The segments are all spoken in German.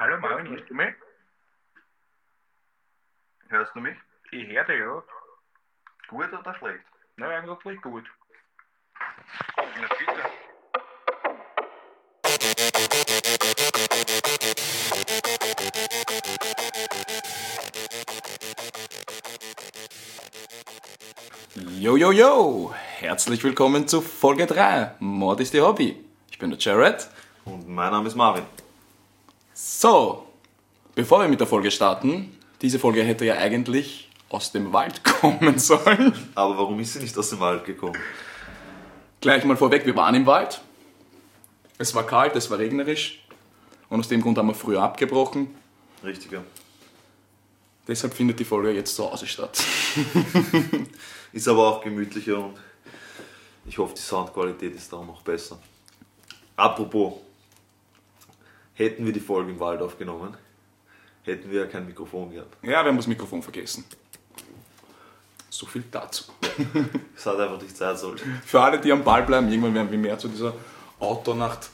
Hallo Marvin, hörst du mich? Hörst du mich? Ich höre dich, ja. Gut oder schlecht? Na, eigentlich gut. Na bitte. Yo, yo, yo! Herzlich willkommen zu Folge 3. Mord ist ihr Hobby. Ich bin der Jared. Und mein Name ist Marvin. So, bevor wir mit der Folge starten, diese Folge hätte ja eigentlich aus dem Wald kommen sollen. Aber warum ist sie nicht aus dem Wald gekommen? Gleich mal vorweg, wir waren im Wald. Es war kalt, es war regnerisch. Und aus dem Grund haben wir früher abgebrochen. Richtiger. Deshalb findet die Folge jetzt zu Hause statt. Ist aber auch gemütlicher und ich hoffe, die Soundqualität ist darum auch besser. Apropos, hätten wir die Folge im Wald aufgenommen, hätten wir ja kein Mikrofon gehabt. Ja, wir haben das Mikrofon vergessen. So viel dazu. Es hat einfach nicht sein sollen. Für alle, die am Ball bleiben, irgendwann werden wir mehr zu dieser Outdoor-Nacht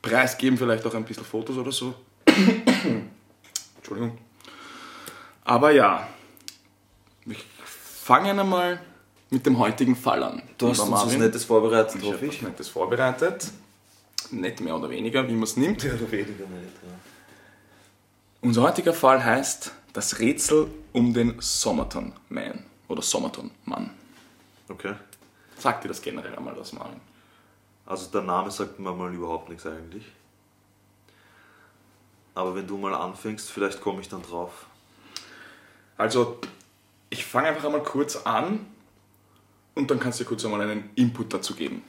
preisgeben, vielleicht auch ein bisschen Fotos oder so. Entschuldigung. Aber ja, wir fangen einmal mit dem heutigen Fall an. Du hast uns was. Nettes vorbereitet, Ich hoffe ich. Nettes vorbereitet. Nett mehr oder weniger, wie man es nimmt. Mehr oder weniger nicht. Ja. Unser heutiger Fall heißt Das Rätsel um den Somerton Man oder Somerton Mann. Okay. Sagt dir das generell einmal was, Marvin? Also der Name sagt mir mal überhaupt nichts eigentlich. Aber wenn du mal anfängst, vielleicht komme ich dann drauf. Also, ich fange einfach einmal kurz an und dann kannst du kurz einmal einen Input dazu geben.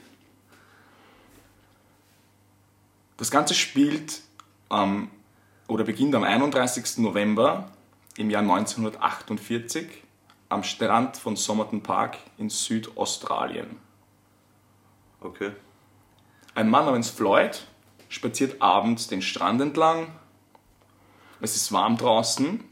Das Ganze spielt am, oder beginnt am 31. November im Jahr 1948 am Strand von Somerton Park in Südaustralien. Okay. Ein Mann namens Floyd spaziert abends den Strand entlang. Es ist warm draußen.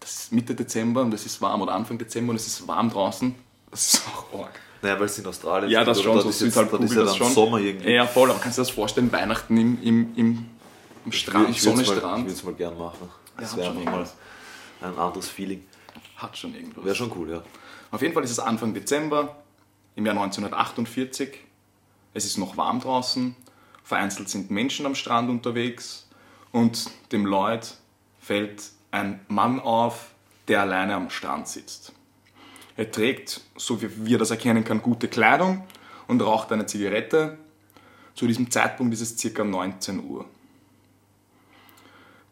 Das ist Mitte Dezember und es ist warm oder Anfang Dezember und es ist warm draußen. Das ist auch arg. Naja, weil es in Australien Ja, das schon, so ist, jetzt, Südhalbkugel dort ist ja das dann schon. Sommer irgendwie. Ja, voll, aber kannst du dir das vorstellen, Weihnachten im, im, im, Strand, ich würde es mal, Sonnenstrand? ich würd's mal gern machen. Das hat wäre schon einfach mal ein anderes Feeling. Hat schon irgendwas. Wäre schon cool, ja. Auf jeden Fall ist es Anfang Dezember im Jahr 1948. Es ist noch warm draußen. Vereinzelt sind Menschen am Strand unterwegs. Und dem Lloyd fällt ein Mann auf, der alleine am Strand sitzt. Er trägt, so wie er das erkennen kann, gute Kleidung und raucht eine Zigarette. Zu diesem Zeitpunkt ist es circa 19 Uhr.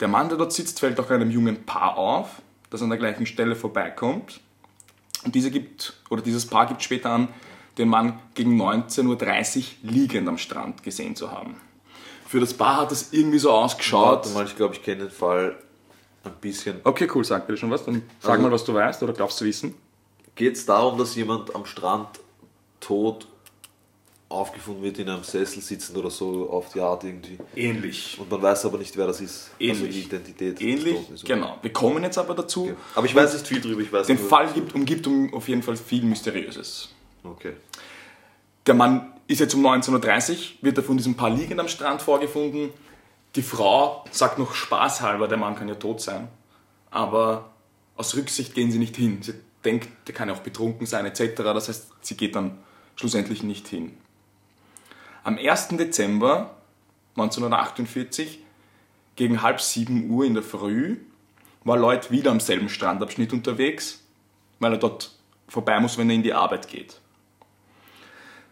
Der Mann, der dort sitzt, fällt auch einem jungen Paar auf, das an der gleichen Stelle vorbeikommt. Und diese gibt, oder dieses Paar gibt später an, den Mann gegen 19.30 Uhr liegend am Strand gesehen zu haben. Für das Paar hat das irgendwie so ausgeschaut. Warte mal, ich glaube, ich kenne den Fall ein bisschen. Okay, cool, sag bitte schon was. Dann sag Also- mal, was du weißt oder glaubst du wissen. Geht es darum, dass jemand am Strand tot aufgefunden wird, in einem Sessel sitzend oder so auf die Art irgendwie? Ähnlich. Und man weiß aber nicht, wer das ist. Also Ähnlich. die Identität. Ähnlich, ist. genau. Wir kommen jetzt aber dazu. Okay. Aber ich weiß nicht viel drüber. Ich weiß Den nur- Fall gibt, umgibt um, auf jeden Fall viel Mysteriöses. Okay. Der Mann ist jetzt um 19.30 Uhr, wird er von diesem Paar liegend am Strand vorgefunden. Die Frau sagt noch spaßhalber, der Mann kann ja tot sein. Aber aus Rücksicht gehen sie nicht hin. Sie denkt, der kann ja auch betrunken sein etc. Das heißt, sie geht dann schlussendlich nicht hin. Am 1. Dezember 1948 gegen halb sieben Uhr in der Früh war Lloyd wieder am selben Strandabschnitt unterwegs, weil er dort vorbei muss, wenn er in die Arbeit geht.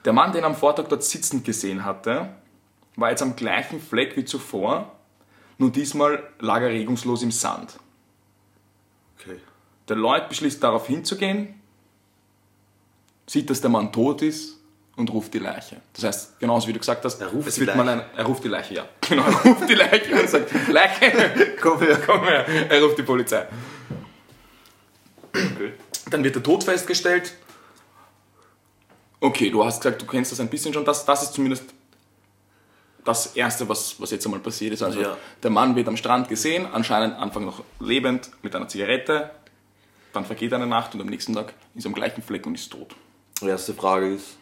Der Mann, den er am Vortag dort sitzend gesehen hatte, war jetzt am gleichen Fleck wie zuvor, nur diesmal lag er regungslos im Sand. Okay. Der Lloyd beschließt darauf hinzugehen, sieht, dass der Mann tot ist und ruft die Leiche. Das heißt, genauso wie du gesagt hast, Er ruft es die wird Leiche? ein, er ruft die Leiche, ja. Genau, er ruft die Leiche und sagt, Leiche, Komm her. komm her. Er ruft die Polizei. Okay. Dann wird der Tod festgestellt. Okay, du hast gesagt, du kennst das ein bisschen schon. Das, das ist zumindest das Erste, was, was jetzt einmal passiert ist. Also Ja. der Mann wird am Strand gesehen, anscheinend Anfang noch lebend mit einer Zigarette. Dann vergeht eine Nacht und am nächsten Tag ist er am gleichen Fleck und ist tot. Erste Frage ist,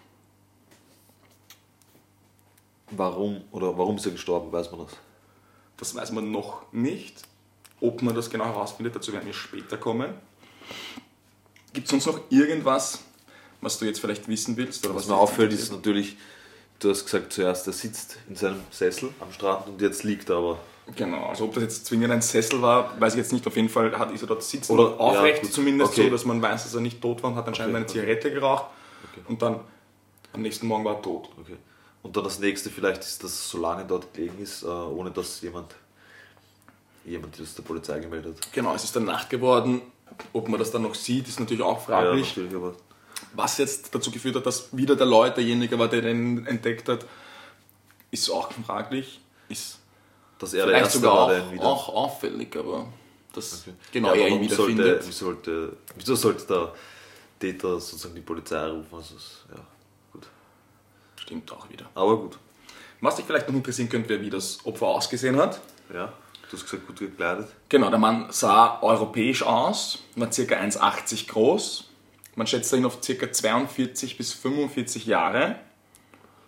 warum oder warum ist er gestorben, weiß man das? Das weiß man noch nicht. Ob man das genau herausfindet, dazu werden wir später kommen. Gibt es sonst noch irgendwas, was du jetzt vielleicht wissen willst? Oder Was was mir auffällt, ist natürlich, du hast gesagt, zuerst er sitzt in seinem Sessel am Strand und jetzt liegt er aber. Genau, also ob das jetzt zwingend ein Sessel war, weiß ich jetzt nicht. Auf jeden Fall hat, ist er dort sitzen Oder- aufrecht ja, zumindest, Okay. so dass man weiß, dass er nicht tot war und hat anscheinend Okay, eine Zigarette geraucht. Und dann am nächsten Morgen war er tot. Okay. Und dann das nächste vielleicht ist, dass er so lange dort gelegen ist, äh, ohne dass jemand, jemand das der Polizei gemeldet hat. Genau, es ist dann Nacht geworden. Ob man das dann noch sieht, ist natürlich auch Ja, fraglich. natürlich, aber Was jetzt dazu geführt hat, dass wieder der Lloyd derjenige war, der den entdeckt hat, ist auch fraglich. Ist dass er vielleicht Erste sogar war, auch, wieder. auch auffällig, aber das Okay. genau Ja, er ihn warum wieder sollte, sollte, wieso sollte der Täter sozusagen die Polizei rufen? Also, ja, gut. Stimmt auch wieder. Aber gut. Was dich vielleicht noch interessieren könnte, wäre, wie das Opfer ausgesehen hat. Ja, du hast gesagt, gut gekleidet. Genau, der Mann sah europäisch aus, war ca. 1,80 groß. Man schätzt ihn auf ca. 42 bis 45 Jahre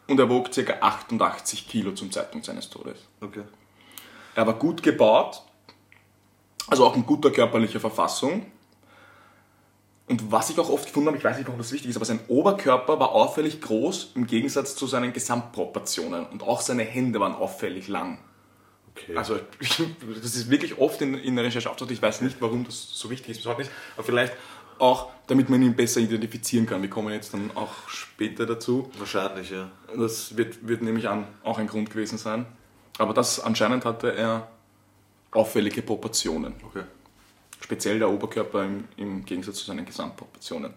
und er wog ca. 88 Kilo zum Zeitpunkt seines Todes. Okay. Er war gut gebaut, also auch in guter körperlicher Verfassung. Und was ich auch oft gefunden habe, ich weiß nicht, warum das wichtig ist, aber sein Oberkörper war auffällig groß im Gegensatz zu seinen Gesamtproportionen. Und auch seine Hände waren auffällig lang. okay. Also das ist wirklich oft in, in der Recherche aufgetaucht. Ich weiß nicht, warum das so wichtig ist bis heute nicht. Aber vielleicht auch, damit man ihn besser identifizieren kann. Wir kommen jetzt dann auch später dazu. Wahrscheinlich, ja. Das wird, wird nämlich an, auch ein Grund gewesen sein. Aber das anscheinend hatte er auffällige Proportionen. Okay. Speziell der Oberkörper im, im Gegensatz zu seinen Gesamtproportionen.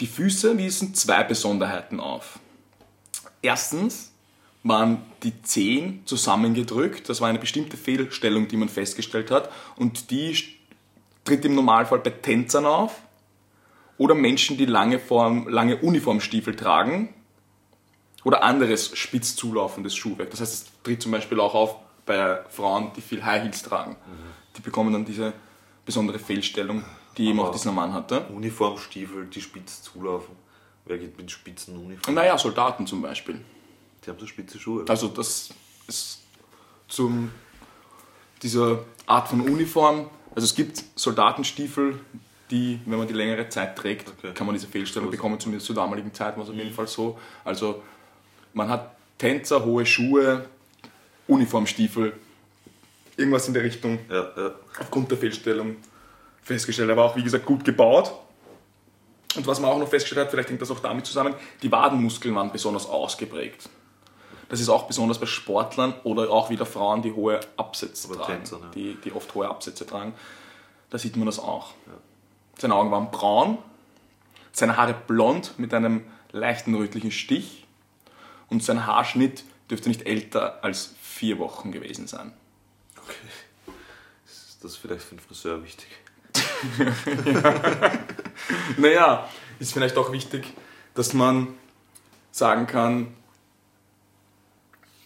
Die Füße wiesen zwei Besonderheiten auf. Erstens waren die Zehen zusammengedrückt. Das war eine bestimmte Fehlstellung, die man festgestellt hat. Und die tritt im Normalfall bei Tänzern auf oder Menschen, die lange, Form, lange Uniformstiefel tragen oder anderes spitz zulaufendes Schuhwerk. Das heißt, es tritt zum Beispiel auch auf bei Frauen, die viel High Heels tragen. Die bekommen dann diese besondere Fehlstellung, die eben Aber- auch dieser Mann hatte. Uniformstiefel, die spitz zulaufen. Wer geht mit spitzen Uniformen? Naja, Soldaten zum Beispiel. Die haben so spitze Schuhe. Also das ist zum dieser Art von Uniform. Also es gibt Soldatenstiefel, die, wenn man die längere Zeit trägt, Okay. kann man diese Fehlstellung bekommen, zumindest zur damaligen Zeit war es auf jeden Fall so. Also man hat Tänzer, hohe Schuhe, Uniformstiefel, irgendwas in der Richtung Ja, ja. aufgrund der Fehlstellung festgestellt. Er war auch, wie gesagt, gut gebaut. Und was man auch noch festgestellt hat, vielleicht hängt das auch damit zusammen, die Wadenmuskeln waren besonders ausgeprägt. Das ist auch besonders bei Sportlern oder auch wieder Frauen, die hohe Absätze Oder tragen, Tänzern, ja. die, die oft hohe Absätze tragen. Da sieht man das auch. Seine Augen waren braun, seine Haare blond mit einem leichten rötlichen Stich und sein Haarschnitt dürfte nicht älter als vier Wochen gewesen sein. Ist das vielleicht für den Friseur wichtig? Naja, ist vielleicht auch wichtig, dass man sagen kann,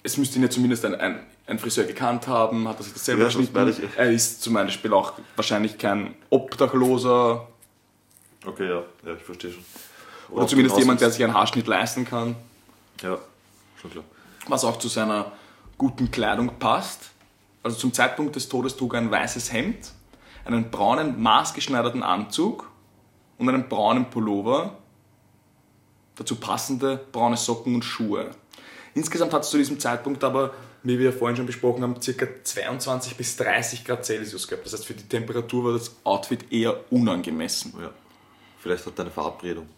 es müsste ihn ja zumindest ein, ein, ein Friseur gekannt haben, hat er sich das selber Ja, geschnitten. Er ist zum Beispiel auch wahrscheinlich kein Obdachloser Okay, ja, ja ich verstehe schon. oder zumindest jemand, der sich einen Haarschnitt leisten kann, Ja, schon klar. was auch zu seiner guten Kleidung passt. Also zum Zeitpunkt des Todes trug er ein weißes Hemd, einen braunen maßgeschneiderten Anzug und einen braunen Pullover, dazu passende braune Socken und Schuhe. Insgesamt hat es zu diesem Zeitpunkt aber, wie wir vorhin schon besprochen haben, ca. 22 bis 30 Grad Celsius gehabt. Das heißt, für die Temperatur war das Outfit eher unangemessen. Ja. Vielleicht hat er eine Verabredung.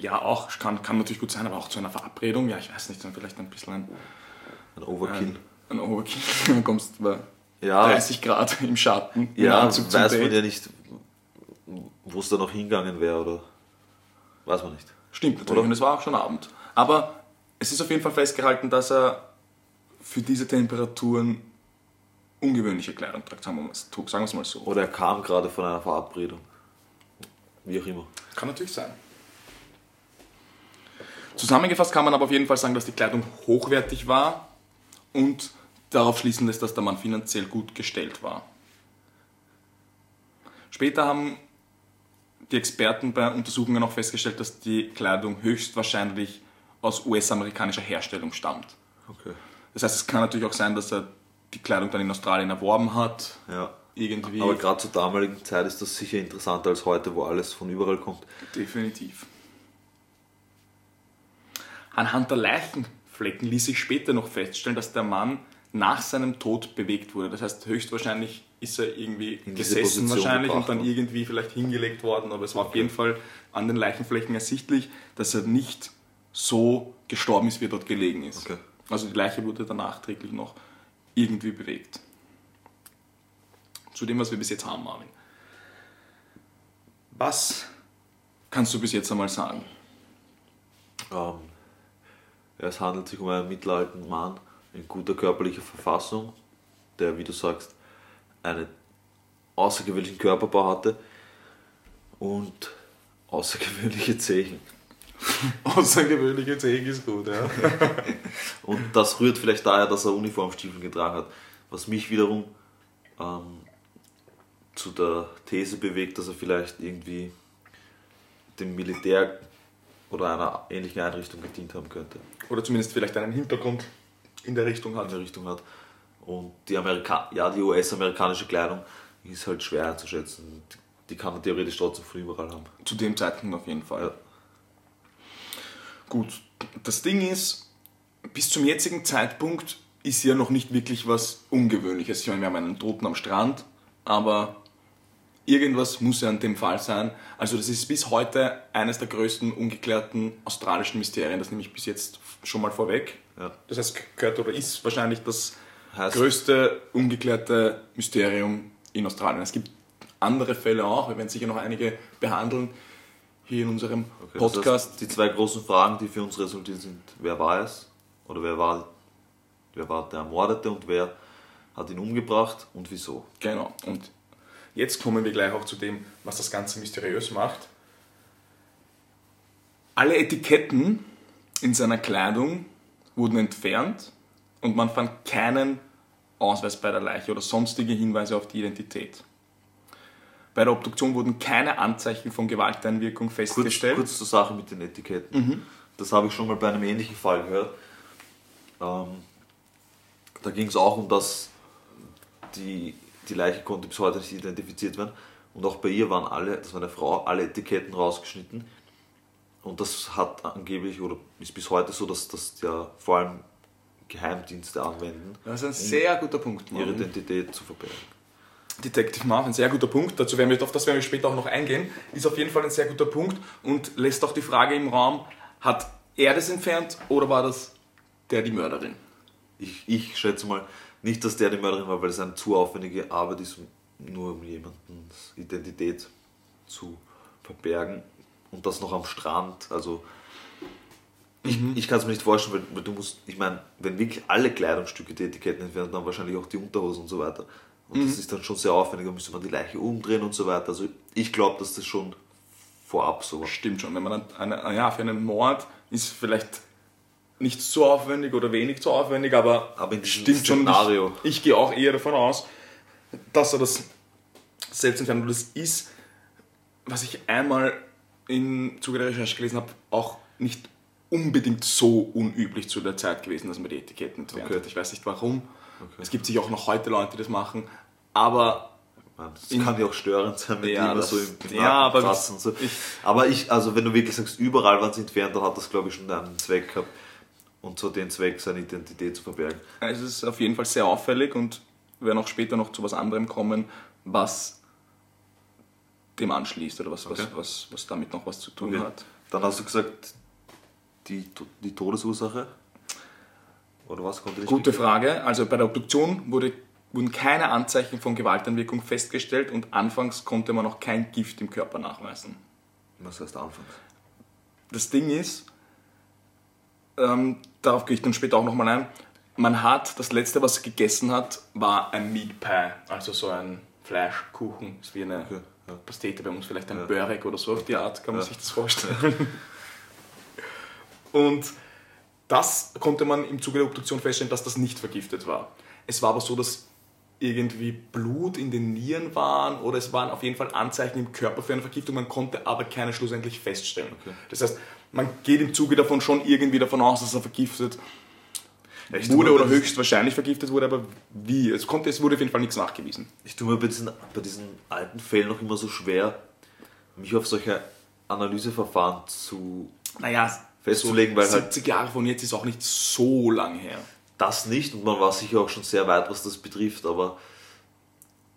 Ja, auch, kann, kann natürlich gut sein, aber auch zu einer Verabredung, ja, ich weiß nicht, dann vielleicht ein bisschen ein, Ein Overkill. ein, ein Overkill. Dann kommst du bei ja, 30 Grad im Schatten. ja Anzug weiß man ja nicht, wo es da noch hingegangen wäre oder weiß man nicht. Stimmt natürlich, Oder? und es war auch schon Abend. Aber es ist auf jeden Fall festgehalten, dass er für diese Temperaturen ungewöhnliche Kleidung tragt, sagen wir, es- sagen wir es mal so. Oder er kam gerade von einer Verabredung. Wie auch immer. Kann natürlich sein. Zusammengefasst kann man aber auf jeden Fall sagen, dass die Kleidung hochwertig war und darauf schließen lässt, dass der Mann finanziell gut gestellt war. Später haben die Experten bei Untersuchungen auch festgestellt, dass die Kleidung höchstwahrscheinlich aus US-amerikanischer Herstellung stammt. Okay. Das heißt, es kann natürlich auch sein, dass er die Kleidung dann in Australien erworben hat. Ja. Irgendwie. Aber gerade zur damaligen Zeit ist das sicher interessanter als heute, wo alles von überall kommt. Definitiv. Anhand der Leichenflecken ließ sich später noch feststellen, dass der Mann nach seinem Tod bewegt wurde. Das heißt, höchstwahrscheinlich ist er irgendwie gesessen wahrscheinlich und dann worden. irgendwie vielleicht hingelegt worden, aber es war auf jeden Fall an den Leichenflecken ersichtlich, dass er nicht so gestorben ist, wie er dort gelegen ist. Okay. Also die Leiche wurde dann nachträglich noch irgendwie bewegt. Zu dem, was wir bis jetzt haben, Marvin. Was kannst du bis jetzt einmal sagen? Ähm, es handelt sich um einen mittelalten Mann in guter körperlicher Verfassung, der, wie du sagst, einen außergewöhnlichen Körperbau hatte und außergewöhnliche Zehen. Außergewöhnliche Zehen ist gut, ja. Und das rührt vielleicht daher, dass er Uniformstiefel getragen hat. Was mich wiederum ähm, zu der These bewegt, dass er vielleicht irgendwie dem Militär oder einer ähnlichen Einrichtung gedient haben könnte. Oder zumindest vielleicht einen Hintergrund in der Richtung in hat. der Richtung hat. Und die, Amerika ja, die US-amerikanische Kleidung ist halt schwer einzuschätzen. Die- Die kann man theoretisch trotzdem von überall haben. Zu dem Zeitpunkt auf jeden Fall. Ja. Gut, das Ding ist, bis zum jetzigen Zeitpunkt ist ja noch nicht wirklich was Ungewöhnliches. Ich meine, wir haben einen Toten am Strand, aber irgendwas muss ja an dem Fall sein. Also das ist bis heute eines der größten ungeklärten australischen Mysterien. Das nehme ich bis jetzt schon mal vorweg. Ja. Das heißt, gehört oder ist wahrscheinlich das Heißt- größte ungeklärte Mysterium in Australien. Es gibt andere Fälle auch, wir werden sicher noch einige behandeln hier in unserem Okay, das Podcast. heißt, die zwei großen Fragen, die für uns resultiert sind, wer war es? Oder wer war, wer war der Ermordete und wer hat ihn umgebracht und wieso? Genau. Und jetzt kommen wir gleich auch zu dem, was das Ganze mysteriös macht. Alle Etiketten in seiner Kleidung wurden entfernt und man fand keinen Ausweis bei der Leiche oder sonstige Hinweise auf die Identität. Bei der Obduktion wurden keine Anzeichen von Gewalteinwirkung Kurz, festgestellt. kurz zur Sache mit den Etiketten. Das habe ich schon mal bei einem ähnlichen Fall gehört. Ähm, da ging es auch um das, die, die Leiche konnte bis heute nicht identifiziert werden. Und auch bei ihr waren alle, das war eine Frau, alle Etiketten rausgeschnitten. Und das hat angeblich, oder ist bis heute so, dass das ja vor allem Geheimdienste anwenden, Das ist ein sehr guter Punkt. ihre Marvin. Identität zu verbergen. Detective Marv, ein sehr guter Punkt. Dazu werden wir, auf das werden wir später auch noch eingehen. Ist auf jeden Fall ein sehr guter Punkt und lässt auch die Frage im Raum, hat er das entfernt oder war das der die Mörderin? Ich, ich schätze mal nicht, dass der die Mörderin war, weil es eine zu aufwendige Arbeit ist, nur um jemandens Identität zu verbergen. Und das noch am Strand. Also ich, ich kann es mir nicht vorstellen, weil, weil du musst, ich meine, wenn wirklich alle Kleidungsstücke die Etiketten entfernen, dann wahrscheinlich auch die Unterhosen und so weiter. Und das ist dann schon sehr aufwendig, da müsste man die Leiche umdrehen und so weiter. Also ich glaube, dass das schon vorab so war. Stimmt schon, wenn man eine, ja, für einen Mord ist vielleicht nicht so aufwendig oder wenig so aufwendig, aber, Aber stimmt schon. Szenario. Ich, ich gehe auch eher davon aus, dass er das selbst entfernt. Und das ist, was ich einmal im Zuge der Recherche gelesen habe, auch nicht unbedingt so unüblich zu der Zeit gewesen, dass man die Etiketten entfernt Okay. hat. Ich weiß nicht warum. Es gibt sicher auch noch heute Leute, die das machen. Aber Man, Das kann ja auch störend sein, wenn Ja, die immer das- so im ja, aber kratzen und so. aber ich, also wenn du wirklich sagst, überall waren sie entfernt, dann hat das glaube ich schon einen Zweck gehabt. Und so den Zweck, seine Identität zu verbergen. es ist auf jeden Fall sehr auffällig und wir werden auch später noch zu was anderem kommen, was dem anschließt oder was, Okay. was, was, was damit noch was zu tun Okay. hat. Dann hast du gesagt, die, die Todesursache? Oder was konnte ich Gute Frage. Also bei der Obduktion wurde, wurden keine Anzeichen von Gewalteinwirkung festgestellt und anfangs konnte man noch kein Gift im Körper nachweisen. Was heißt anfangs? Das Ding ist, ähm, darauf gehe ich dann später auch nochmal ein, man hat, das letzte, was er gegessen hat, war ein Meat Pie, also so ein Fleischkuchen, ist wie eine Okay, ja. Pastete bei uns, vielleicht ein Ja. Börek oder so auf die Art, kann man Ja. sich das vorstellen. Und das konnte man im Zuge der Obduktion feststellen, dass das nicht vergiftet war. Es war aber so, dass irgendwie Blut in den Nieren waren oder es waren auf jeden Fall Anzeichen im Körper für eine Vergiftung, man konnte aber keine schlussendlich feststellen. Okay. Das heißt, man geht im Zuge davon schon irgendwie davon aus, dass er vergiftet Echt, wurde oder höchstwahrscheinlich vergiftet wurde, aber wie? Es, konnte, es wurde auf jeden Fall nichts nachgewiesen. Ich tue mir bei diesen, bei diesen alten Fällen noch immer so schwer, mich auf solche Analyseverfahren zu. Naja, Festzulegen, weil halt- 70 Jahre von jetzt ist auch nicht so lang her. Das nicht und man war sicher auch schon sehr weit, was das betrifft, aber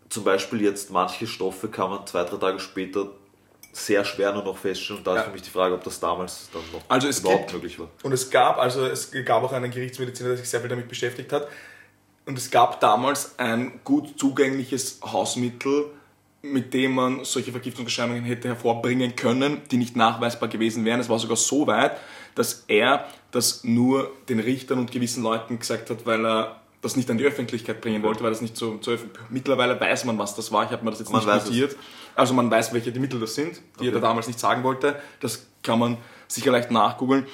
zum Beispiel jetzt manche Stoffe kann man zwei, drei Tage später sehr schwer nur noch feststellen und da Ja. ist für mich die Frage, ob das damals dann noch Also überhaupt gibt- möglich war. Und es gab, also es gab auch einen Gerichtsmediziner, der sich sehr viel damit beschäftigt hat. Und es gab damals ein gut zugängliches Hausmittel, mit dem man solche Vergiftungserscheinungen hätte hervorbringen können, die nicht nachweisbar gewesen wären. Es war sogar so weit, dass er das nur den Richtern und gewissen Leuten gesagt hat, weil er das nicht an die Öffentlichkeit bringen wollte, weil das nicht so, so. Mittlerweile weiß man, was das war. Ich habe mir das jetzt Man nicht notiert. Also man weiß, welche die Mittel das sind, die er da damals nicht sagen wollte. Das kann man sicher leicht nachgoogeln.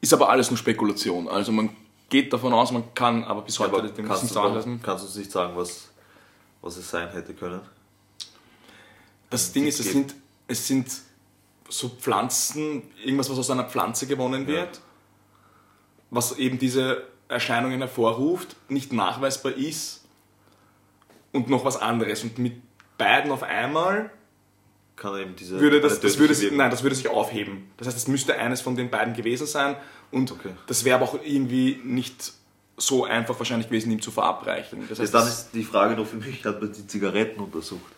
Ist aber alles nur Spekulation. Also man geht davon aus, man kann aber bis heute Aber den kannst, nicht sagen lassen. kannst du uns nicht sagen, was, was es sein hätte können? Das Ding ist, es geht. sind, es sind so Pflanzen, irgendwas, was aus einer Pflanze gewonnen wird, was eben diese Erscheinungen hervorruft, nicht nachweisbar ist und noch was anderes. Und mit beiden auf einmal Kann eben diese. würde das, das, würde sich, nein, das würde sich aufheben. Das heißt, es müsste eines von den beiden gewesen sein und Okay. das wäre aber auch irgendwie nicht so einfach wahrscheinlich gewesen, ihm zu verabreichen. Das Ja, heißt, dann das- ist die Frage noch für mich, hat man die Zigaretten untersucht?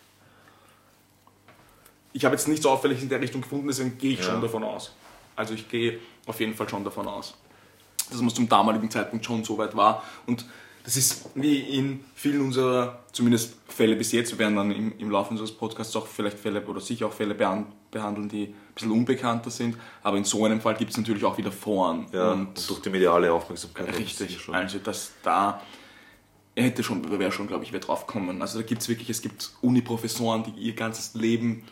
Ich habe jetzt nichts auffällig in der Richtung gefunden, deswegen gehe ich Ja. schon davon aus. Also ich gehe auf jeden Fall schon davon aus, dass man zum damaligen Zeitpunkt schon so weit war. Und das ist wie in vielen unserer, zumindest Fälle bis jetzt, wir werden dann im, im Laufe unseres Podcasts auch vielleicht Fälle oder sicher auch Fälle behan- behandeln, die ein bisschen unbekannter sind. Aber in so einem Fall gibt es natürlich auch wieder Foren. Ja, und und, durch die mediale Aufmerksamkeit. Richtig, schon. also dass da, er hätte schon, wäre schon, glaube ich, wer drauf kommen. Also da gibt es wirklich, es gibt Uni-Professoren, die ihr ganzes Leben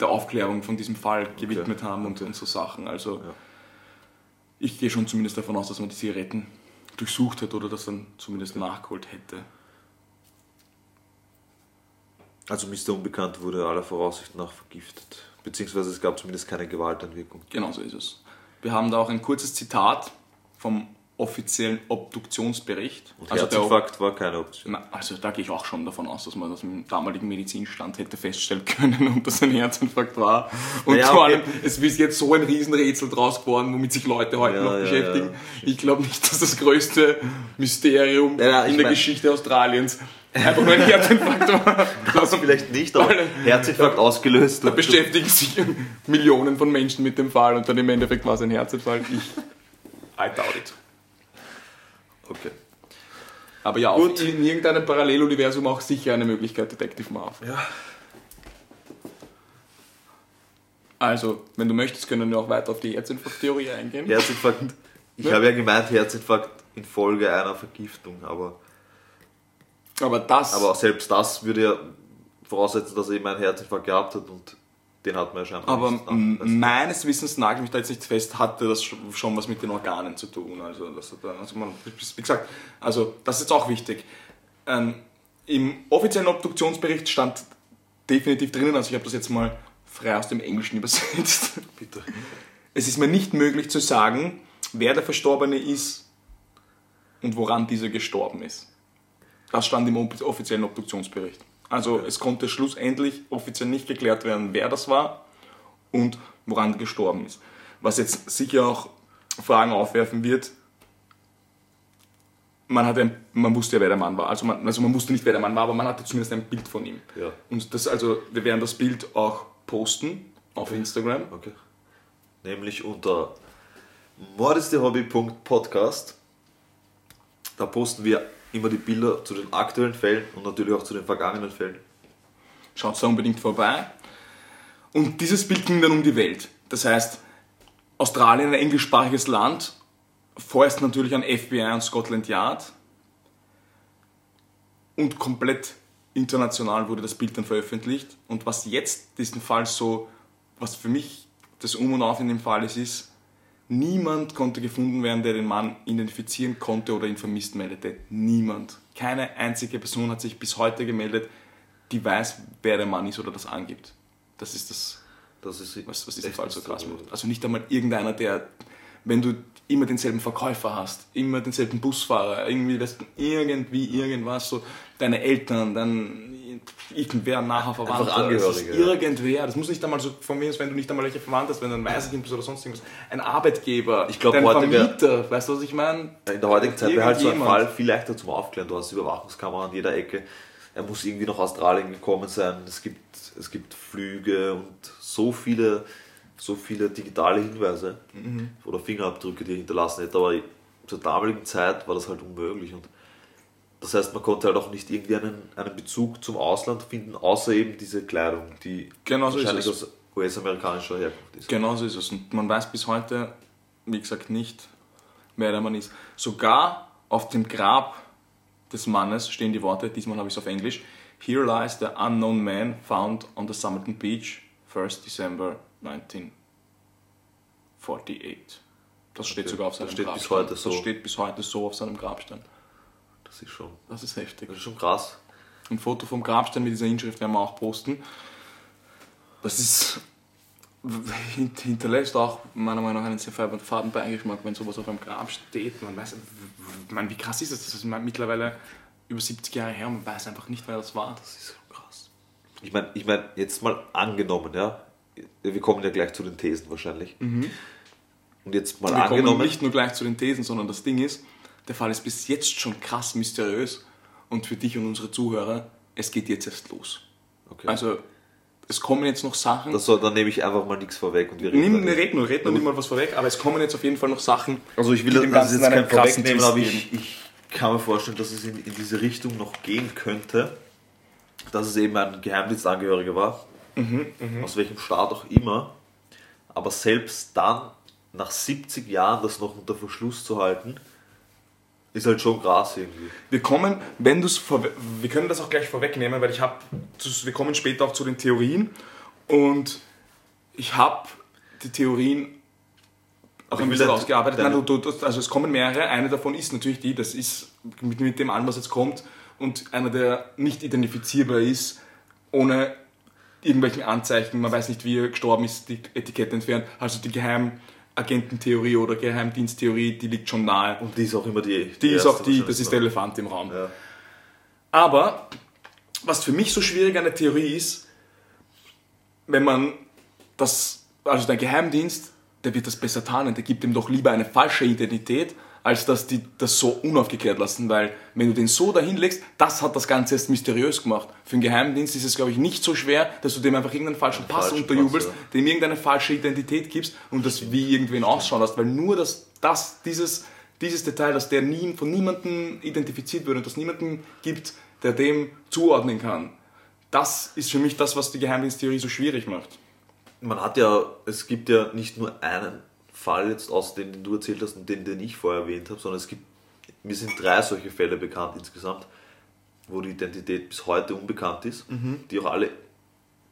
der Aufklärung von diesem Fall gewidmet haben und, und so Sachen. Also Ja. ich gehe schon zumindest davon aus, dass man die Zigaretten durchsucht hat oder das dann zumindest nachgeholt hätte. Also Mr. Unbekannt wurde aller Voraussicht nach vergiftet. Beziehungsweise es gab zumindest keine Gewalteinwirkung. Genau so ist es. Wir haben da auch ein kurzes Zitat vom offiziellen Obduktionsbericht. Und der Herzinfarkt war keine Option. Na, also da gehe ich auch schon davon aus, dass man das im damaligen Medizinstand hätte feststellen können und dass ein Herzinfarkt war. Und Ja, vor okay. allem, es ist jetzt so ein Riesenrätsel draus geworden, womit sich Leute heute Ja, noch ja, beschäftigen. ja. Ich glaube nicht, dass das größte Mysterium Ja, ja, ich in der mein- Geschichte Australiens einfach nur ein Herzinfarkt war. Also vielleicht nicht, aber Herzinfarkt ausgelöst. Da beschäftigen sich Millionen von Menschen mit dem Fall und dann im Endeffekt war es ein Herzinfarkt. Ich, I doubt it. Okay. Aber ja, Gut. in irgendeinem Paralleluniversum auch sicher eine Möglichkeit, Detective Marv. Ja. Also, wenn du möchtest, können wir auch weiter auf die Herzinfarkt-Theorie eingehen. Herzinfarkt. Ich Ja. habe ja gemeint, Herzinfarkt infolge einer Vergiftung, aber, Aber das, aber selbst das würde ja voraussetzen, dass er eben einen Herzinfarkt gehabt hat und den hat man ja scheinbar aber nicht meines Wissens nagel mich da jetzt nicht fest, hatte das sch- schon was mit den Organen zu tun. Also, das, hat also man, wie gesagt, also das ist jetzt auch wichtig. Ähm, Im offiziellen Obduktionsbericht stand definitiv drinnen, also ich habe das jetzt mal frei aus dem Englischen übersetzt. Bitte. Es ist mir nicht möglich zu sagen, wer der Verstorbene ist und woran dieser gestorben ist. Das stand im offiziellen Obduktionsbericht. Also es konnte schlussendlich offiziell nicht geklärt werden, wer das war und woran er gestorben ist. Was jetzt sicher auch Fragen aufwerfen wird. Man, hat ein, man wusste ja, wer der Mann war. Also man, also man wusste nicht, wer der Mann war, aber man hatte zumindest ein Bild von ihm. Ja. Und das, also, wir werden das Bild auch posten auf Instagram. Okay. Nämlich unter mordistehobby.podcast. Da posten wir immer die Bilder zu den aktuellen Fällen und natürlich auch zu den vergangenen Fällen. Schaut da unbedingt vorbei. Und dieses Bild ging dann um die Welt. Das heißt, Australien, ein englischsprachiges Land, vorerst natürlich an FBI und Scotland Yard. Und komplett international wurde das Bild dann veröffentlicht. Und was jetzt diesen Fall so, was für mich das Um und Auf in dem Fall ist, ist, niemand konnte gefunden werden, der den Mann identifizieren konnte oder ihn vermisst meldete. Niemand. Keine einzige Person hat sich bis heute gemeldet, die weiß, wer der Mann ist oder das angibt. Das ist das, Das ist was, was diesen Fall so krass macht. Also nicht einmal irgendeiner, der, wenn du immer denselben Verkäufer hast, immer denselben Busfahrer, irgendwie, weißt du, irgendwie, irgendwas, so deine Eltern, dann irgendwer nachher Angehörige, das ist irgendwer, das muss nicht einmal so von mir aus, wenn du nicht einmal welche verwandt hast, wenn du ein Waisenkind bist oder sonst irgendwas, ein Arbeitgeber, Ich glaub, dein Vermieter, weißt du, was ich meine? In der heutigen Zeit wäre halt so ein. Fall viel leichter zum Aufklären. Du hast Überwachungskameras an jeder Ecke. Er muss irgendwie nach Australien gekommen sein. Es gibt, es gibt Flüge und so viele, so viele digitale Hinweise Mhm. oder Fingerabdrücke, die er hinterlassen hätte. Aber zur damaligen Zeit war das halt unmöglich. Und das heißt, man konnte halt auch nicht irgendwie einen, einen Bezug zum Ausland finden, außer eben diese Kleidung, die Genau so wahrscheinlich aus US-amerikanischer Herkunft ist. Genau so ist es. Und man weiß bis heute, wie gesagt, nicht, wer der Mann ist. Sogar auf dem Grab des Mannes stehen die Worte, diesmal habe ich es auf Englisch. Here lies the unknown man found on the Somerton Beach, 1st December 1948. Das steht Okay. sogar auf seinem Das steht bis Grabstein. heute so. Das steht bis heute so auf seinem Grabstein. Das ist schon, Das ist heftig. das ist schon krass. Ein Foto vom Grabstein mit dieser Inschrift werden wir auch posten. Das ist hint- hinterlässt auch meiner Meinung nach einen sehr faden Beigeschmack, wenn sowas auf einem Grab steht. Man weiß, man, wie krass ist das? Das ist mittlerweile über 70 Jahre her und man weiß einfach nicht, wer das war. Das ist schon krass. Ich meine, ich mein, jetzt mal angenommen, ja. Wir kommen ja gleich zu den Thesen wahrscheinlich. Und jetzt mal Wir kommen angenommen, nicht nur gleich zu den Thesen, sondern das Ding ist, der Fall ist bis jetzt schon krass mysteriös und für dich und unsere Zuhörer, es geht jetzt erst los. okay. Also es kommen jetzt noch Sachen. das soll, dann nehme ich einfach mal nichts vorweg und wir Nimm, dann ne, red nur, red nur nicht mal was vorweg, aber es kommen jetzt auf jeden Fall noch Sachen. Also ich will das dem das Ganzen jetzt kein Vorwegnehmen, aber ich, ich kann mir vorstellen, dass es in, in diese Richtung noch gehen könnte, dass es eben ein Geheimdienstangehöriger war, Mhm, aus welchem Staat auch immer, aber selbst dann, nach 70 Jahren das noch unter Verschluss zu halten, ist halt schon krass irgendwie. Wir kommen, wenn du wir können das auch gleich vorwegnehmen, weil ich habe, wir kommen später auch zu den Theorien und ich habe die Theorien auch ein bisschen ausgearbeitet. Nein, du, du, also es kommen mehrere. Eine davon ist natürlich die, das ist mit, mit dem an, was jetzt kommt und einer, der nicht identifizierbar ist, ohne irgendwelchen Anzeichen. Man weiß nicht, wie er gestorben ist, die Etikette entfernt. Also die Geheimagententheorie oder Geheimdiensttheorie, die liegt schon nahe. Und die ist auch immer die. Die ist erste auch die, das ist der Elefant im Raum. Ja. Aber was für mich so schwierig an der Theorie ist, wenn man das, also der Geheimdienst, der wird das besser tarnen, der gibt ihm doch lieber eine falsche Identität, als dass die das so unaufgeklärt lassen, weil wenn du den so dahin legst, das hat das Ganze erst mysteriös gemacht. Für einen Geheimdienst ist es, glaube ich, nicht so schwer, dass du dem einfach irgendeinen falschen Pass falschen unterjubelst, Pass, ja. dem irgendeine falsche Identität gibst und das wie irgendwen ausschauen lässt, weil nur das, das dieses, dieses Detail, dass der nie, von niemandem identifiziert wird und das niemanden gibt, der dem zuordnen kann, das ist für mich das, was die Geheimdiensttheorie so schwierig macht. Man hat ja, es gibt ja nicht nur einen Fall jetzt aus dem, den du erzählt hast und den, den ich vorher erwähnt habe, sondern es gibt, mir sind drei solche Fälle bekannt insgesamt, wo die Identität bis heute unbekannt ist, die auch alle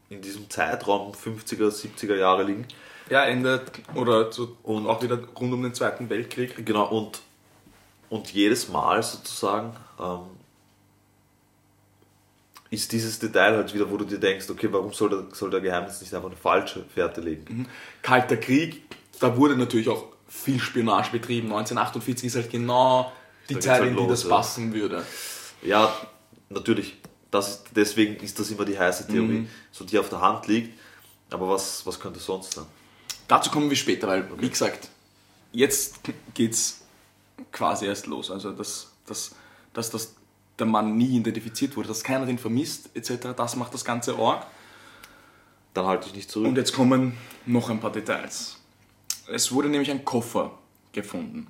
in diesem Zeitraum 50er, 70er Jahre liegen. Ja, Ende oder so, Und- auch wieder rund um den Zweiten Weltkrieg. Genau, und, und jedes Mal sozusagen ähm, ist dieses Detail halt wieder, wo du dir denkst, okay, warum soll der, soll der Geheimdienst nicht einfach eine falsche Fährte legen? Kalter Krieg, da wurde natürlich auch viel Spionage betrieben. 1948 ist halt genau die Da Zeit, halt in die das ja. passen würde. Ja, natürlich. Das deswegen ist das immer die heiße Theorie, so die auf der Hand liegt. Aber was, was könnte sonst sein? Dazu kommen wir später, weil, wie gesagt, jetzt geht's quasi erst los. Also, dass, dass, dass, dass der Mann nie identifiziert wurde, dass keiner den vermisst, etc., das macht das Ganze arg. Dann halte ich nicht zurück. Und jetzt kommen noch ein paar Details. Es wurde nämlich ein Koffer gefunden.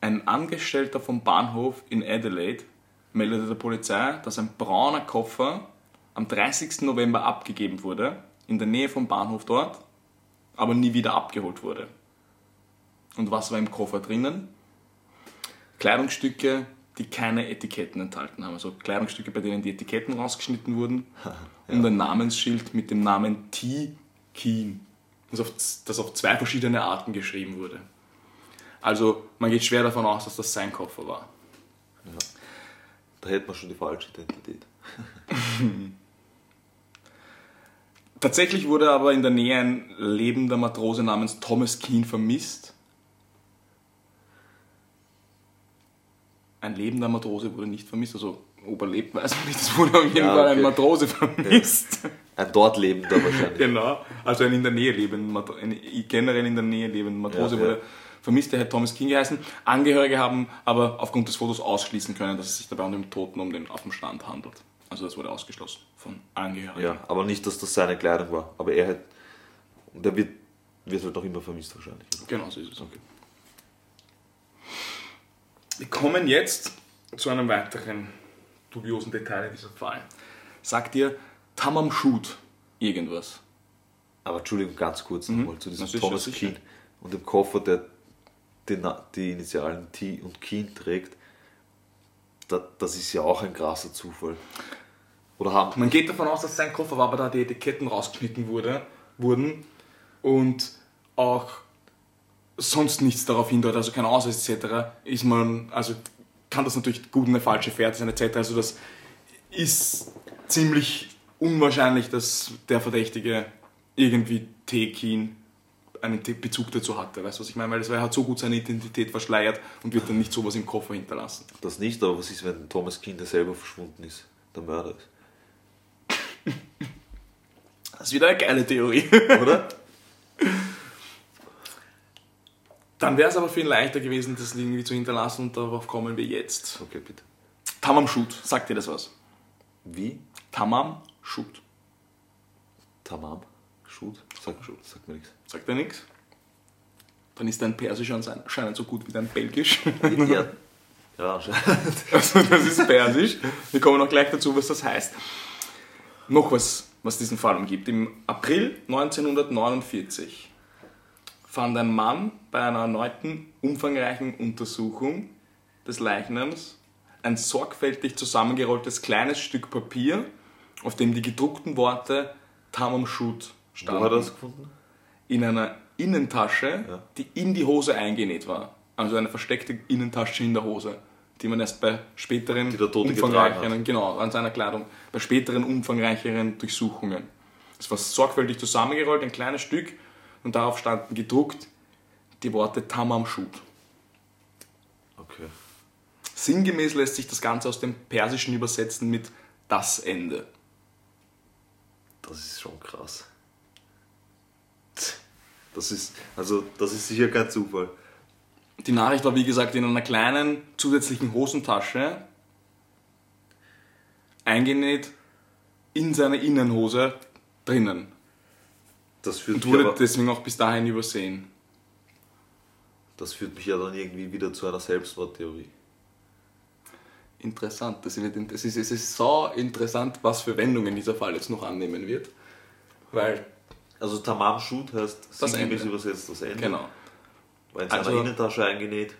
Ein Angestellter vom Bahnhof in Adelaide meldete der Polizei, dass ein brauner Koffer am 30. November abgegeben wurde, in der Nähe vom Bahnhof dort, aber nie wieder abgeholt wurde. Und was war im Koffer drinnen? Kleidungsstücke, die keine Etiketten enthalten haben. Also Kleidungsstücke, bei denen die Etiketten rausgeschnitten wurden. Und ein Namensschild mit dem Namen T. Keen, das auf, das auf zwei verschiedene Arten geschrieben wurde. Also man geht schwer davon aus, dass das sein Koffer war. da hätte man schon die falsche Identität. Tatsächlich wurde aber in der Nähe ein lebender Matrose namens Thomas Keen vermisst. ein lebender Matrose wurde nicht vermisst. Also, ob er lebt, weiß man nicht. Es wurde auf jeden Ja, Fall ein. Matrose vermisst. Ein dort lebender wahrscheinlich. Genau, also ein in der Nähe lebender, generell in der Nähe lebender Matrose Ja, ja. wurde vermisst, der hat Thomas King geheißen. Angehörige haben aber aufgrund des Fotos ausschließen können, dass es sich dabei um den Toten um den auf dem Strand handelt. Also das wurde ausgeschlossen von Angehörigen. Ja, aber nicht, dass das seine Kleidung war. Aber er hat. Und er wird, wird halt noch immer vermisst wahrscheinlich. Genau, so ist es. Wir kommen jetzt zu einem weiteren dubiosen Detail in diesem Fall. Sagt dir Tamam Shoot irgendwas? Aber Entschuldigung, ganz kurz nochmal zu diesem sicher, Thomas. Keen und dem Koffer, der die, die Initialen T und Keen trägt. Da, das ist ja auch ein krasser Zufall. Oder haben. Man geht davon aus, dass sein Koffer war, aber da die Etiketten rausgeschnitten wurde, wurden und auch sonst nichts darauf hindeutet, also kein Ausweis etc., ist man, also kann das natürlich gut eine falsche Fährte sein etc. Also das ist ziemlich unwahrscheinlich, dass der Verdächtige irgendwie Tekin einen Bezug dazu hatte. Weißt du, was ich meine? Weil er hat so gut seine Identität verschleiert und wird dann nicht sowas im Koffer hinterlassen. Das nicht, aber was ist, wenn Thomas Keen, der selber verschwunden ist, der Mörder ist? Das ist wieder eine geile Theorie. Oder? Dann wäre es aber viel leichter gewesen, das irgendwie zu hinterlassen und darauf kommen wir jetzt. Okay, bitte. Tamam Shoot, sagt dir das was? Wie? Tamam Shoot. Tamam? Shoot? Sag, Sagt mir nichts. Sagt dir nichts? Dann ist dein Persisch anscheinend so gut wie dein Belgisch. Ja. Ja, anscheinend. Also das ist Persisch. Wir kommen noch gleich dazu, was das heißt. Noch was, was diesen Fall umgibt. Im April 1949 fand ein Mann bei einer erneuten umfangreichen Untersuchung des Leichnams ein sorgfältig zusammengerolltes kleines Stück Papier, auf dem die gedruckten Worte Tamam Shoot standen Wo hat er das gefunden? in einer Innentasche, Ja. die in die Hose eingenäht war. Also eine versteckte Innentasche in der Hose, die man erst bei späteren umfangreicheren, genau, an seiner Kleidung, bei späteren umfangreicheren Durchsuchungen. Es war sorgfältig zusammengerollt, ein kleines Stück, und darauf standen gedruckt die Worte Tamam Shoot. Okay. Sinngemäß lässt sich das Ganze aus dem Persischen übersetzen mit das Ende. Das ist schon krass. Das ist, also, das ist sicher kein Zufall. Die Nachricht war, wie gesagt, in einer kleinen zusätzlichen Hosentasche eingenäht in seiner Innenhose drinnen. Das führt, Und wurde aber, deswegen auch bis dahin übersehen. das führt mich ja dann irgendwie wieder zu einer Selbstmordtheorie. Interessant. Das wird, es, ist, es ist so interessant, was für Wendungen dieser Fall jetzt noch annehmen wird. Weil, Also Tamam Shoot heißt Das Ende. übersetzt das Ende. genau. War in seiner Also- Innentasche eingenäht.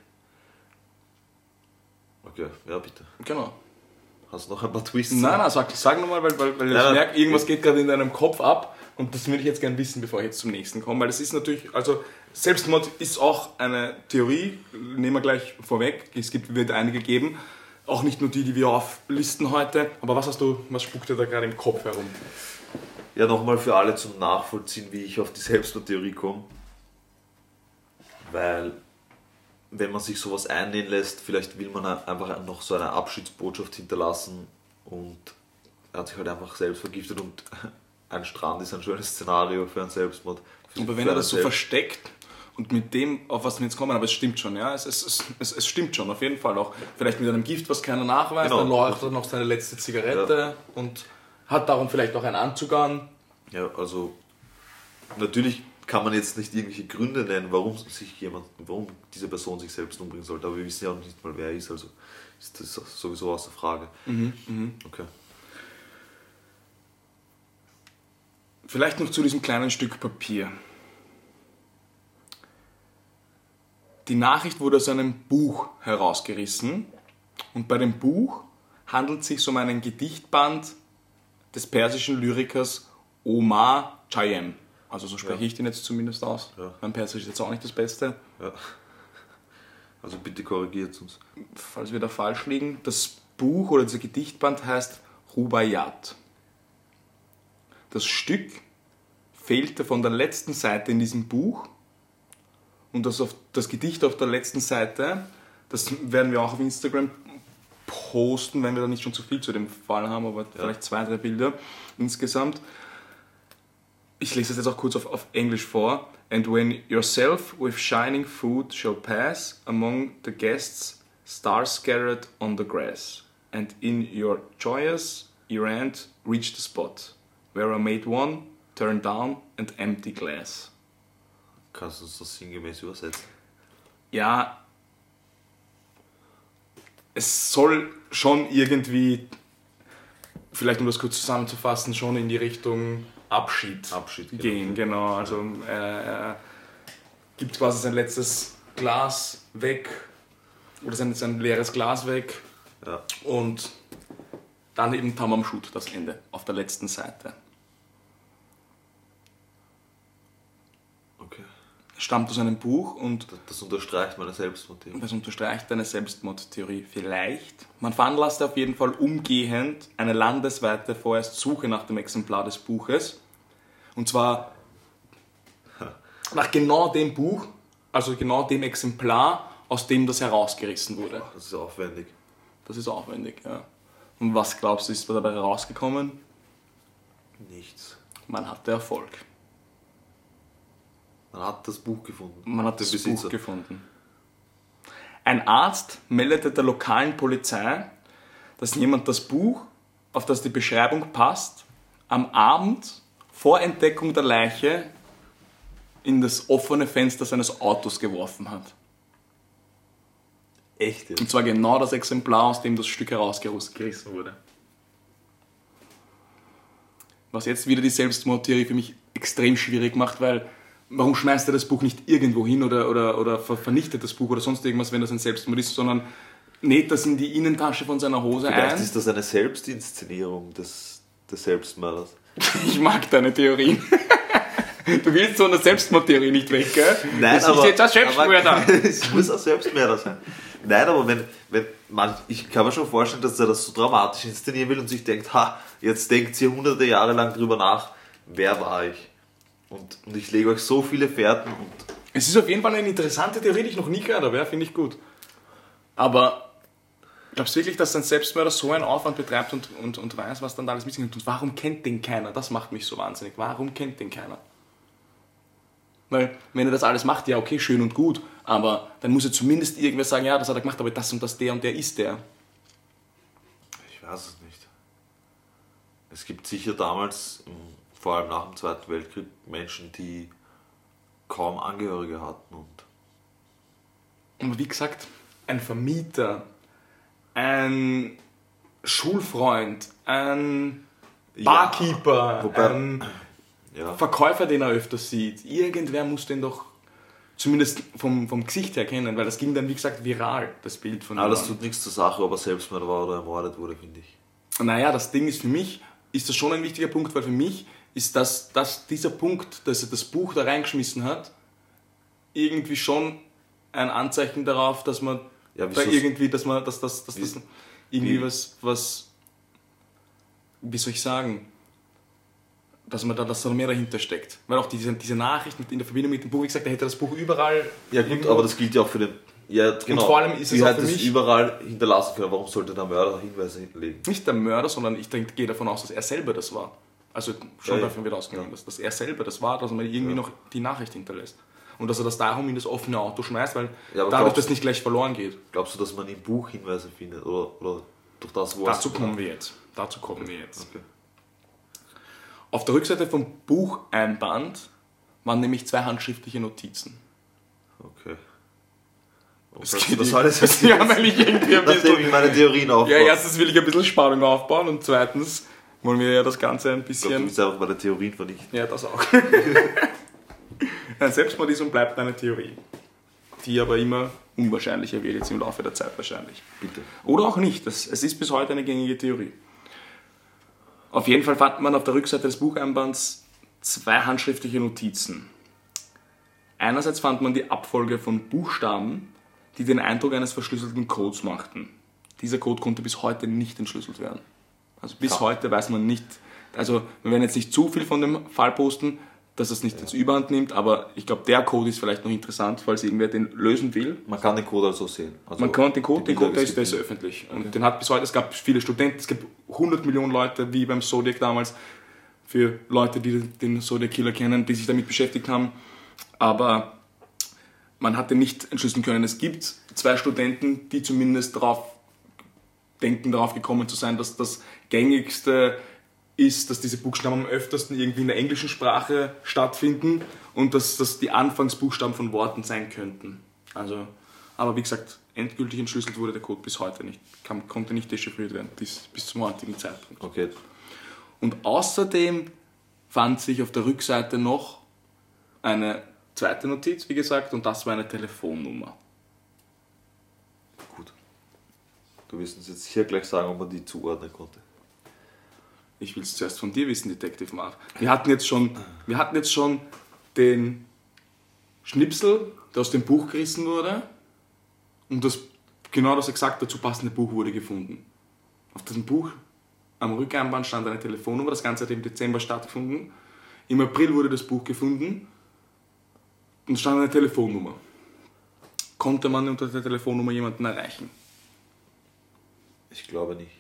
Okay, ja bitte. genau. Hast du noch ein paar Twists? Nein, nein, sag, sag nochmal, weil, weil, weil ich Nein, nein. merke, irgendwas geht gerade in deinem Kopf ab und das würde ich jetzt gerne wissen, bevor ich jetzt zum nächsten komme, weil das ist natürlich, also Selbstmord ist auch eine Theorie, nehmen wir gleich vorweg, es gibt, wird einige geben, auch nicht nur die, die wir auflisten heute, aber was hast du, was spukt dir da gerade im Kopf herum? Ja, nochmal für alle zum Nachvollziehen, wie ich auf die Selbstmordtheorie komme. Weil, wenn man sich sowas einnähen lässt, vielleicht will man einfach noch so eine Abschiedsbotschaft hinterlassen und er hat sich halt einfach selbst vergiftet und ein Strand ist ein schönes Szenario für einen Selbstmord. Aber wenn er das so selbst- versteckt und mit dem, auf was wir jetzt kommen, aber es stimmt schon, ja, es, es, es, es, stimmt schon, auf jeden Fall auch. Vielleicht mit einem Gift, was keiner nachweist, Genau. dann leuchtet er noch seine letzte Zigarette und hat darum vielleicht auch einen Anzug an. Ja, also natürlich kann man jetzt nicht irgendwelche Gründe nennen, warum sich jemand, warum diese Person sich selbst umbringen sollte, aber wir wissen ja auch nicht mal, wer er ist, also ist das sowieso außer Frage. Okay. Vielleicht noch zu diesem kleinen Stück Papier. Die Nachricht wurde aus einem Buch herausgerissen und bei dem Buch handelt es sich um einen Gedichtband des persischen Lyrikers Omar Chayem. Also so spreche Ja. ich den jetzt zumindest aus. Ja. Mein Persisch ist jetzt auch nicht das Beste. Ja. Also bitte korrigiert uns. Falls wir da falsch liegen. Das Buch oder dieser Gedichtband heißt Rubaiyat. Das Stück fehlte von der letzten Seite in diesem Buch und das, auf, das Gedicht auf der letzten Seite, das werden wir auch auf Instagram posten, wenn wir da nicht schon zu viel zu dem Fall haben, aber vielleicht zwei, drei Bilder insgesamt. Ich lese das jetzt auch kurz auf, auf Englisch vor. And when yourself with shining food shall pass among the guests, stars scattered on the grass, and in your joyous errand reach the spot, where I made one, turn down and empty glass. Kannst du uns das sinngemäß übersetzen? ja, es soll schon irgendwie, vielleicht um das kurz zusammenzufassen, schon in die Richtung Abschied, Abschied, genau. gehen. Genau, also äh, er gibt quasi sein letztes Glas weg oder sein, sein leeres Glas weg Ja. und dann eben Tamam Shud, das Ende, auf der letzten Seite. Okay. Stammt aus einem Buch und Das, unterstreicht meine Selbstmotivation. Das unterstreicht deine Selbstmordtheorie vielleicht. Man veranlasste auf jeden Fall umgehend eine landesweite vorerst Suche nach dem Exemplar des Buches. Und zwar nach genau dem Buch, also genau dem Exemplar, aus dem das herausgerissen wurde. Das ist aufwendig. Das ist aufwendig, ja. Und was glaubst du, ist dabei herausgekommen? Nichts. Man hatte Erfolg. Man hat das Buch gefunden. Man hat das Besitzer. Buch gefunden. Ein Arzt meldete der lokalen Polizei, dass jemand das Buch, auf das die Beschreibung passt, am Abend vor Entdeckung der Leiche in das offene Fenster seines Autos geworfen hat. Echt jetzt? Und zwar genau das Exemplar, aus dem das Stück herausgerissen wurde. Was jetzt wieder die Selbstmordtheorie für mich extrem schwierig macht, weil warum schmeißt er das Buch nicht irgendwo hin oder, oder, oder ver- vernichtet das Buch oder sonst irgendwas, wenn das ein Selbstmord ist, sondern näht das in die Innentasche von seiner Hose Vielleicht ein? ist das eine Selbstinszenierung des, des Selbstmörders. Ich mag deine Theorien. Du willst so eine Selbstmordtheorie nicht weg, gell? das ist jetzt ein Selbstmörder. aber- Es muss ein Selbstmörder sein. Nein, aber wenn, wenn man, ich kann mir schon vorstellen, dass er das so dramatisch inszenieren will und sich denkt, ha, jetzt denkt ihr hunderte Jahre lang drüber nach, wer war ich? Und, und ich lege euch so viele Fährten und Es ist auf jeden Fall eine interessante Theorie, die ich noch nie gehört habe, ja, finde ich gut. Aber glaubst du wirklich, dass ein Selbstmörder so einen Aufwand betreibt und, und, und weiß, was dann da alles mit sich nimmt? Und warum kennt den keiner? Das macht mich so wahnsinnig. Warum kennt den keiner? Weil, wenn er das alles macht, ja, okay, schön und gut, aber dann muss er zumindest irgendwer sagen, ja, das hat er gemacht, aber das und das, der und der ist der. ich weiß es nicht. Es gibt sicher damals, vor allem nach dem Zweiten Weltkrieg, Menschen, die kaum Angehörige hatten und Aber wie gesagt, ein Vermieter, ein Schulfreund, ein Barkeeper, wobei- ein ja, Verkäufer, den er öfters sieht. Irgendwer muss den doch zumindest vom, vom Gesicht her kennen, weil das ging dann, wie gesagt, viral, das Bild von aber das ihm. tut nichts zur Sache, ob er Selbstmörder war oder ermordet wurde, finde ich. Naja, das Ding ist für mich, ist das schon ein wichtiger Punkt, weil für mich ist das, dass dieser Punkt, dass er das Buch da reingeschmissen hat, irgendwie schon ein Anzeichen darauf, dass man Ja, da irgendwie, dass man, dass das, dass das Wie- irgendwie wie- was, was, wie soll ich sagen, dass man da, dass da mehr dahinter steckt. Weil auch diese, diese Nachricht mit, in der Verbindung mit dem Buch, wie gesagt, er hätte das Buch überall. Ja gut, aber das gilt ja auch für den. Ja, genau. vor allem ist es auch für mich- überall hinterlassen können. Warum sollte der Mörder Hinweise hinlegen? nicht der Mörder, sondern ich denke, gehe davon aus, dass er selber das war. Also schon Ja, davon wird ausgegangen, dass, dass er selber das war, dass man irgendwie noch die Nachricht hinterlässt. Und dass er das darum in das offene Auto schmeißt, weil Ja, dadurch das nicht gleich verloren geht. Glaubst du, dass man im Buch Hinweise findet? Oder, oder durch das, wo er Dazu kommen wir jetzt. Dazu kommen wir jetzt. Okay. Auf der Rückseite vom Bucheinband waren nämlich zwei handschriftliche Notizen. okay. Das geht das alles jetzt Ja, weil ich irgendwie ein ich bisschen... meine Theorien aufbaue. Ja, erstens will ich ein bisschen Spannung aufbauen und zweitens wollen wir ja das Ganze ein Ich glaube, du bisschen... willst einfach meine Theorien vernichten. Ja, das auch. Ein Selbstmordismus bleibt eine Theorie, die aber immer unwahrscheinlicher wird, jetzt im Laufe der Zeit wahrscheinlich. Bitte. Oder auch nicht, das, es ist bis heute eine gängige Theorie. Auf jeden Fall fand man auf der Rückseite des Bucheinbands zwei handschriftliche Notizen. Einerseits fand man die Abfolge von Buchstaben, die den Eindruck eines verschlüsselten Codes machten. Dieser Code konnte bis heute nicht entschlüsselt werden. Also bis Ja. heute weiß man nicht, also wir werden jetzt nicht zu viel von dem Fall posten, dass es nicht jetzt überhand nimmt, aber ich glaube, der Code ist vielleicht noch interessant, falls irgendwer den lösen will. Man kann den Code also sehen. Also Man kann den Code, den Code der ist, der ist öffentlich. Und den hat bis heute, es gab viele Studenten, es gibt 100 Millionen Leute, wie beim Zodiac damals, für Leute, die den Zodiac Killer kennen, die sich damit beschäftigt haben. Aber man hat den nicht entschlüsseln können. Es gibt zwei Studenten, die zumindest darauf denken, darauf gekommen zu sein, dass das gängigste ist, dass diese Buchstaben am öftersten irgendwie in der englischen Sprache stattfinden und dass das die Anfangsbuchstaben von Worten sein könnten. Also, aber wie gesagt, endgültig entschlüsselt wurde der Code bis heute nicht, kann, konnte nicht dechiffriert werden, bis, bis zum heutigen Zeitpunkt. Okay. Und außerdem fand sich auf der Rückseite noch eine zweite Notiz, wie gesagt, und das war eine Telefonnummer. Gut. Du wirst uns jetzt hier gleich sagen, ob man die zuordnen konnte. Ich will es zuerst von dir wissen, Detective Marv. Wir hatten jetzt schon, wir hatten jetzt schon den Schnipsel, der aus dem Buch gerissen wurde. Und das genau das exakt dazu passende Buch wurde gefunden. Auf diesem Buch am Rückeinband stand eine Telefonnummer. Das Ganze hat im Dezember stattgefunden. Im April wurde das Buch gefunden und stand eine Telefonnummer. Konnte man unter der Telefonnummer jemanden erreichen? Ich glaube nicht.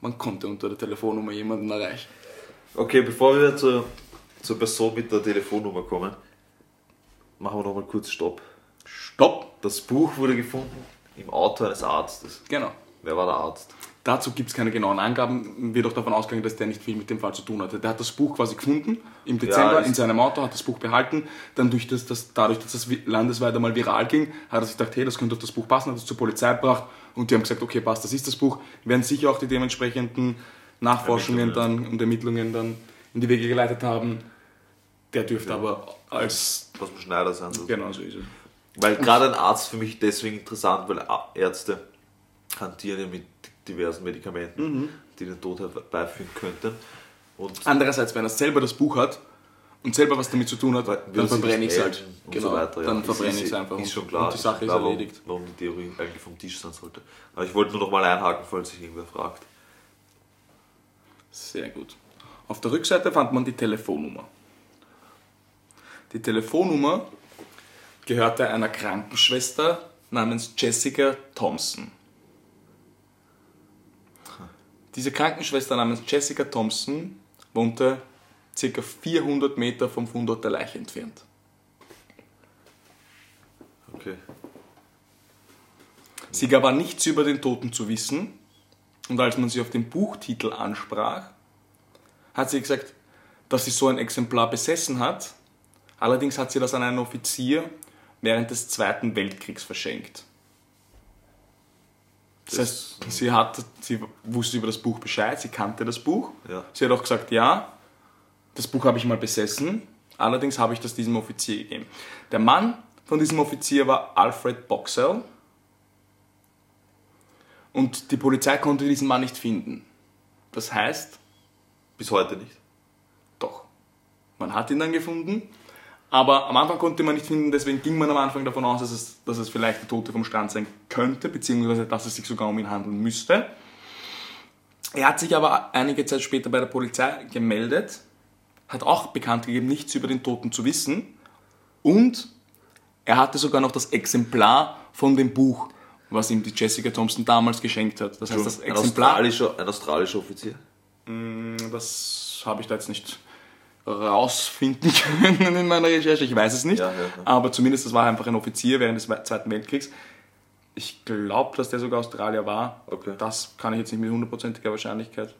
Man konnte unter der Telefonnummer jemanden erreichen. Okay, bevor wir zur, zur Person mit der Telefonnummer kommen, machen wir nochmal kurz Stopp. Stopp! Das Buch wurde gefunden im Auto eines Arztes. Genau. Wer war der Arzt? Dazu gibt es keine genauen Angaben, wird auch davon ausgegangen, dass der nicht viel mit dem Fall zu tun hatte. Der hat das Buch quasi gefunden im Dezember das- in seinem Auto, hat das Buch behalten. Dann durch das, das, dadurch, dass das landesweit einmal viral ging, hat er sich gedacht, hey, das könnte auf das Buch passen, hat es zur Polizei gebracht und die haben gesagt, okay, passt, das ist das Buch. Werden sicher auch die dementsprechenden Nachforschungen dann und Ermittlungen dann in die Wege geleitet haben. Der dürfte aber als... Was muss Schneider sein? Genau so ist es. Weil gerade ein Arzt für mich deswegen interessant, weil Ärzte hantieren ja mit diversen Medikamenten, die den Tod herbeiführen könnten. Und Andererseits, wenn er selber das Buch hat und selber was damit zu tun hat, dann verbrenne ich es halt. Genau, so weiter. Ja. dann verbrenne ich es einfach Ist schon klar. und die Sache ist erledigt. Warum die Theorie eigentlich vom Tisch sein sollte. Aber ich wollte nur noch mal einhaken, falls sich irgendwer fragt. Sehr gut. Auf der Rückseite fand man die Telefonnummer. Die Telefonnummer gehörte einer Krankenschwester namens Jessica Thompson. Diese Krankenschwester namens Jessica Thompson wohnte ca. 400 Meter vom Fundort der Leiche entfernt. Okay. Sie gab nichts über den Toten zu wissen. Und als man sie auf den Buchtitel ansprach, hat sie gesagt, dass sie so ein Exemplar besessen hat. Allerdings hat sie das an einen Offizier während des Zweiten Weltkriegs verschenkt. Das, heißt, sie, hat, sie wusste über das Buch Bescheid, sie kannte das Buch. Ja. Sie hat auch gesagt, ja, das Buch habe ich mal besessen, allerdings habe ich das diesem Offizier gegeben. Der Mann von diesem Offizier war Alfred Boxell und die Polizei konnte diesen Mann nicht finden. Das heißt, Bis heute nicht. doch, man hat ihn dann gefunden, aber am Anfang konnte man nicht finden, deswegen ging man am Anfang davon aus, dass es, dass es vielleicht der Tote vom Strand sein könnte, beziehungsweise dass es sich sogar um ihn handeln müsste. Er hat sich aber einige Zeit später bei der Polizei gemeldet, hat auch bekannt gegeben, nichts über den Toten zu wissen und er hatte sogar noch das Exemplar von dem Buch, was ihm die Jessica Thompson damals geschenkt hat. Das heißt, das ein, Exemplar, australischer, ein australischer Offizier. das habe ich da jetzt nicht rausfinden können in meiner Recherche, ich weiß es nicht. Ja, ja, ja. Aber zumindest, das war einfach ein Offizier während des Zweiten Weltkriegs. Ich glaube, dass der sogar Australier war. Okay. Das kann ich jetzt nicht mit hundertprozentiger Wahrscheinlichkeit,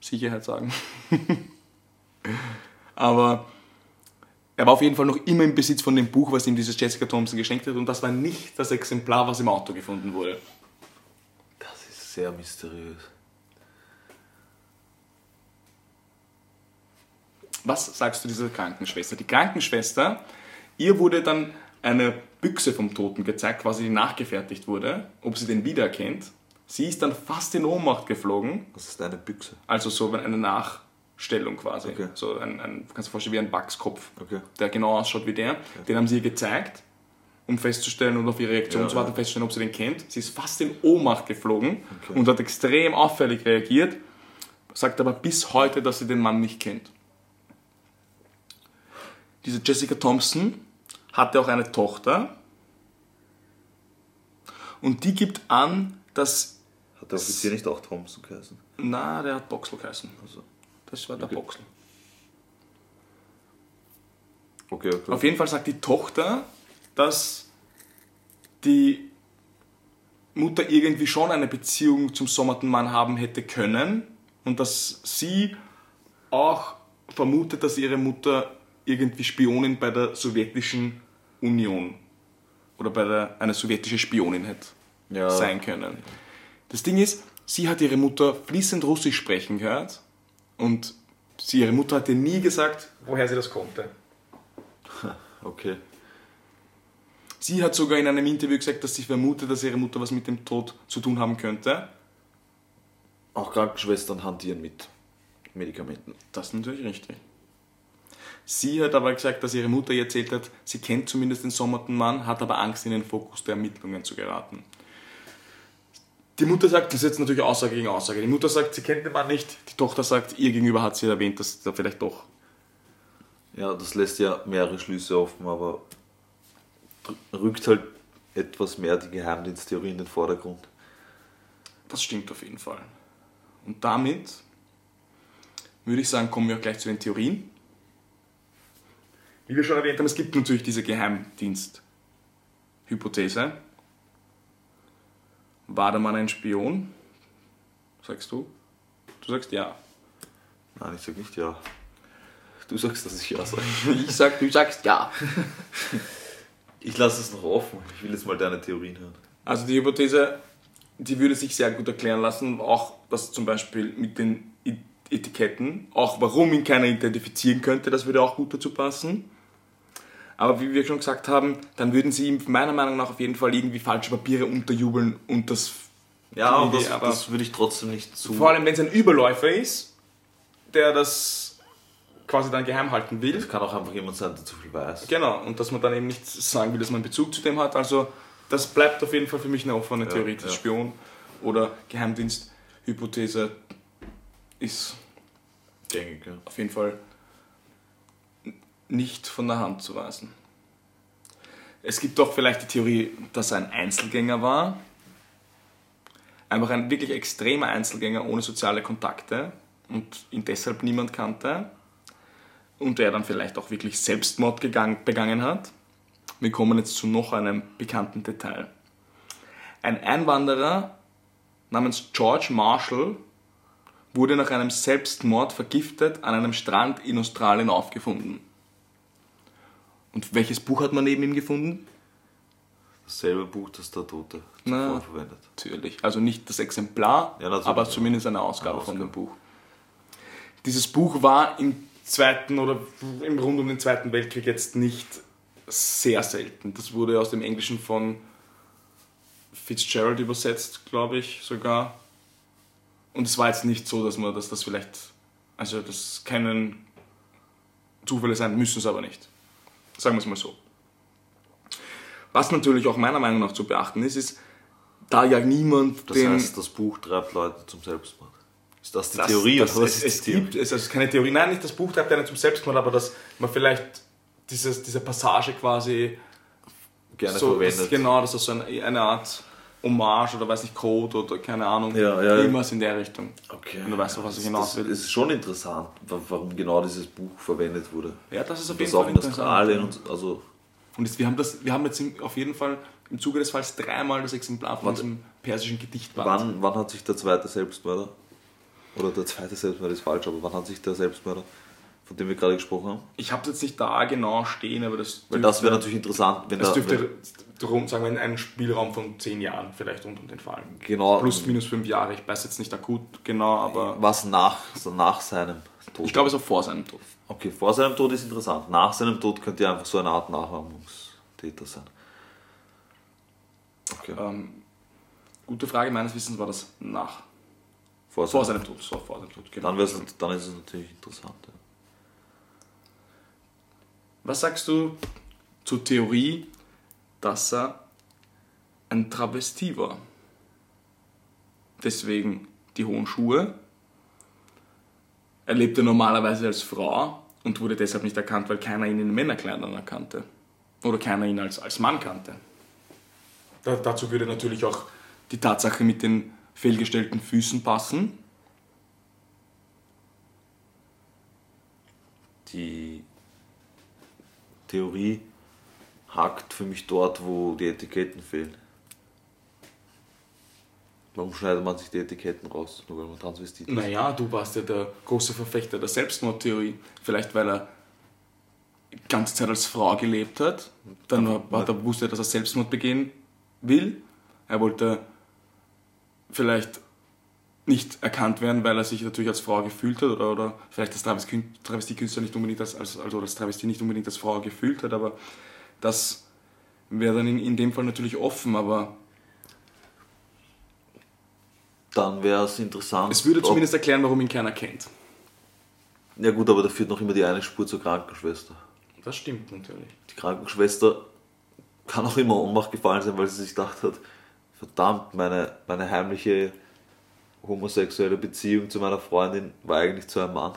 Sicherheit sagen. Aber er war auf jeden Fall noch immer im Besitz von dem Buch, was ihm dieses Jessica Thompson geschenkt hat. Und das war nicht das Exemplar, was im Auto gefunden wurde. Das ist sehr mysteriös. Was sagst du dieser Krankenschwester? Die Krankenschwester, ihr wurde dann eine Büchse vom Toten gezeigt, quasi die nachgefertigt wurde, ob sie den wiedererkennt. Sie ist dann fast in Ohnmacht geflogen, Das ist eine Büchse. also so eine Nachstellung quasi. Okay. So ein, ein, kannst du dir vorstellen, wie ein Wachskopf, Okay. der genau ausschaut wie der. Den haben sie ihr gezeigt, um festzustellen und auf ihre Reaktion Ja, zu warten, ja. festzustellen, ob sie den kennt. Sie ist fast in Ohnmacht geflogen Okay. und hat extrem auffällig reagiert, sagt aber bis heute, dass sie den Mann nicht kennt. diese Jessica Thompson hatte auch eine Tochter. Und die gibt an, dass. Hat der Offizier nicht auch Thompson geheißen? Na, der hat Boxel geheißen. Also, Das war der Okay. Boxel. okay, okay. Auf jeden Fall sagt die Tochter, dass die Mutter irgendwie schon eine Beziehung zum Sommertenmann haben hätte können und dass sie auch vermutet, dass ihre Mutter irgendwie Spionin bei der sowjetischen Union oder bei der, eine sowjetische Spionin hätte Ja. sein können. Das Ding ist, sie hat ihre Mutter fließend Russisch sprechen gehört und sie, ihre Mutter hatte nie gesagt, woher sie das konnte. Okay. Sie hat sogar in einem Interview gesagt, dass sie vermutet, dass ihre Mutter was mit dem Tod zu tun haben könnte. Auch Krankenschwestern hantieren mit Medikamenten. Das ist natürlich richtig. Sie hat aber gesagt, dass ihre Mutter ihr erzählt hat, sie kennt zumindest den sommerten Mann, hat aber Angst, in den Fokus der Ermittlungen zu geraten. Die Mutter sagt, das ist jetzt natürlich Aussage gegen Aussage. Die Mutter sagt, sie kennt den Mann nicht. Die Tochter sagt, ihr gegenüber hat sie erwähnt, dass da vielleicht doch. Ja, das lässt ja mehrere Schlüsse offen, aber rückt halt etwas mehr die Geheimdiensttheorie in den Vordergrund. Das stimmt auf jeden Fall. Und damit würde ich sagen, kommen wir auch gleich zu den Theorien. Wie wir schon erwähnt haben, es gibt natürlich diese Geheimdienst-Hypothese. War der Mann ein Spion? Sagst du? Du sagst ja. Nein, ich sag nicht ja. Du sagst, dass ich ja sage. Ich sag, du sagst ja. Ich lasse es noch offen. Ich will jetzt mal deine Theorien hören. Also die Hypothese, die würde sich sehr gut erklären lassen, auch das zum Beispiel mit den Etiketten, auch warum ihn keiner identifizieren könnte, das würde auch gut dazu passen. Aber wie wir schon gesagt haben, dann würden sie ihm meiner Meinung nach auf jeden Fall irgendwie falsche Papiere unterjubeln und das Ja, und das, aber- das würde ich trotzdem nicht zu. vor allem wenn es ein Überläufer ist, der das quasi dann geheim halten will. Es kann auch einfach jemand sein, der zu viel weiß. Genau, und dass man dann eben nicht sagen will, dass man einen Bezug zu dem hat. Also das bleibt auf jeden Fall für mich eine offene Theorie. Das ja. Spion oder Geheimdienst-Hypothese ist Gängig, ja. auf jeden Fall nicht von der Hand zu weisen. Es gibt doch vielleicht die Theorie, dass er ein Einzelgänger war. Einfach ein wirklich extremer Einzelgänger ohne soziale Kontakte und ihn deshalb niemand kannte. Und der dann vielleicht auch wirklich Selbstmord gegangen, begangen hat. Wir kommen jetzt zu noch einem bekannten Detail. Ein Einwanderer namens George Marshall wurde nach einem Selbstmord vergiftet an einem Strand in Australien aufgefunden. Und welches Buch hat man neben ihm gefunden? Dasselbe Buch, das der Tote Na. zuvor verwendet. Natürlich. Also nicht das Exemplar, Ja, natürlich. aber zumindest eine Ausgabe Eine von dem Ausgabe. Buch. Dieses Buch war im zweiten oder im rund um den Zweiten Weltkrieg jetzt nicht sehr selten. Das wurde aus dem Englischen von Fitzgerald übersetzt, glaube ich sogar. Und es war jetzt nicht so, dass man dass das vielleicht, also das können Zufälle sein, müssen es aber nicht. Sagen wir es mal so. Was natürlich auch meiner Meinung nach zu beachten ist, ist, da ja niemand Das den heißt, das Buch treibt Leute zum Selbstmord. Ist das die das- Theorie das, oder was es, ist es Theorie? gibt es ist keine Theorie. Nein, nicht das Buch treibt einen zum Selbstmord, aber dass man vielleicht dieses, diese Passage quasi Gerne so, verwendet. Das, genau, dass das so eine, eine Art Hommage oder weiß nicht Code oder keine Ahnung, Ja, ja, irgendwas in der Richtung. Okay. Und du weißt doch, was ich hinaus will. ist schon interessant, wa- warum genau dieses Buch verwendet wurde. Ja, das ist auf Und jeden das auch Fall in interessant. Australien und also Und jetzt, wir haben das, wir haben jetzt auf jeden Fall im Zuge des Falls dreimal das Exemplar von diesem persischen Gedichtband. wann, wann hat sich der zweite Selbstmörder oder der zweite Selbstmörder ist falsch, aber wann hat sich der Selbstmörder, von dem wir gerade gesprochen haben? Ich habe jetzt nicht da genau stehen, aber das Weil das wäre natürlich interessant, wenn Das da dürfte rund, sagen in einem Spielraum von zehn Jahren vielleicht rund um den Fall. genau Plus, minus fünf Jahre. Ich weiß jetzt nicht akut genau, aber was nach, so nach seinem Tod. ich glaube, es war vor seinem Tod. Okay, vor seinem Tod ist interessant. Nach seinem Tod könnte er einfach so eine Art Nachahmungstäter sein. Okay. Ähm, gute Frage, meines Wissens war das nach. Vor, Vor seinem seinem Tod. So, vor seinem Tod genau. Dann, dann ist es natürlich interessant. Ja. Was sagst du zur Theorie, dass er ein Travestie war? Deswegen die hohen Schuhe. Er lebte normalerweise als Frau und wurde deshalb nicht erkannt, weil keiner ihn in Männerkleidern erkannte. Oder keiner ihn als, als Mann kannte. Da, dazu würde natürlich auch die Tatsache mit den fehlgestellten Füßen passen. Die Theorie hakt für mich dort, wo die Etiketten fehlen. Warum schneidet man sich die Etiketten raus, nur weil man Transvestit ist? Naja, du warst ja der große Verfechter der Selbstmordtheorie. Vielleicht weil er die ganze Zeit als Frau gelebt hat. Dann war, war, er wusste er, dass er Selbstmord begehen will. Er wollte vielleicht nicht erkannt werden, weil er sich natürlich als Frau gefühlt hat oder, oder vielleicht das Travestie- Travestiekünstler nicht unbedingt als, als also das Travestie nicht unbedingt als Frau gefühlt hat, aber das wäre dann in, in dem Fall natürlich offen, aber Dann wäre es interessant. es würde zumindest erklären, warum ihn keiner kennt. Ja gut, aber da führt noch immer die eine Spur zur Krankenschwester. Das stimmt natürlich. Die Krankenschwester kann auch immer Ohnmacht gefallen sein, weil sie sich gedacht hat, verdammt, meine, meine heimliche homosexuelle Beziehung zu meiner Freundin war eigentlich zu einem Mann.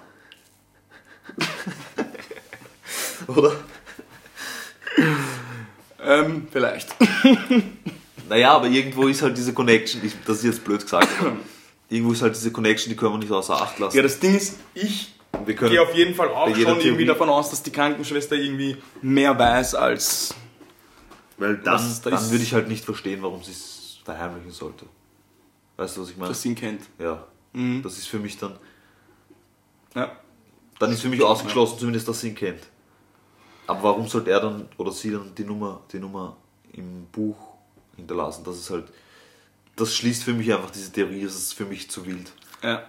Oder? Ähm, vielleicht. Naja, aber irgendwo ist halt diese Connection, ich, das ist jetzt blöd gesagt, irgendwo ist halt diese Connection, die können wir nicht außer Acht lassen. Ja, das Ding ist, ich wir gehe auf jeden Fall auch schon irgendwie Theorie- davon aus, dass die Krankenschwester irgendwie mehr weiß als. weil dann, da dann würde ich halt nicht verstehen, warum sie es verheimlichen sollte. Weißt du, was ich meine? das ihn kennt. Ja. Mhm. Das ist für mich dann, Ja. dann ist für mich ausgeschlossen, zumindest, dass sie ihn kennt. Aber warum sollte er dann oder sie dann die Nummer, die Nummer im Buch hinterlassen? Das ist halt, das schließt für mich einfach diese Theorie, das ist für mich zu wild. ja.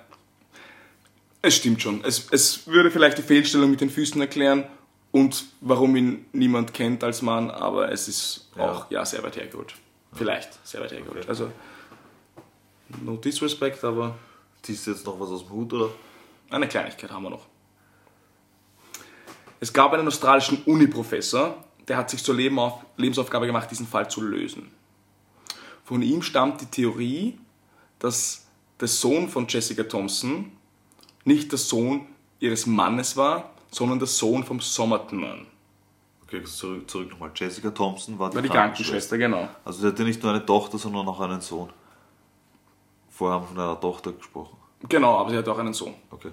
Es stimmt schon. Es, es würde vielleicht die Fehlstellung mit den Füßen erklären und warum ihn niemand kennt als Mann, aber es ist Ja. auch ja, sehr weit hergeholt. Vielleicht sehr weit hergeholt. Okay. Also, no disrespect, aber Ziehst du jetzt noch was aus dem Hut oder? Eine Kleinigkeit haben wir noch. Es gab einen australischen Uni-Professor, der hat sich zur Leben auf, Lebensaufgabe gemacht, diesen Fall zu lösen. Von ihm stammt die Theorie, dass der Sohn von Jessica Thompson nicht der Sohn ihres Mannes war, sondern der Sohn vom Somerton-Mann. Okay, zurück, zurück nochmal. Jessica Thompson war die, War die Krankenschwester. Krankenschwester, genau. Also sie hatte nicht nur eine Tochter, sondern auch einen Sohn. Vorher haben wir von einer Tochter gesprochen. Genau, aber sie hatte auch einen Sohn. Okay.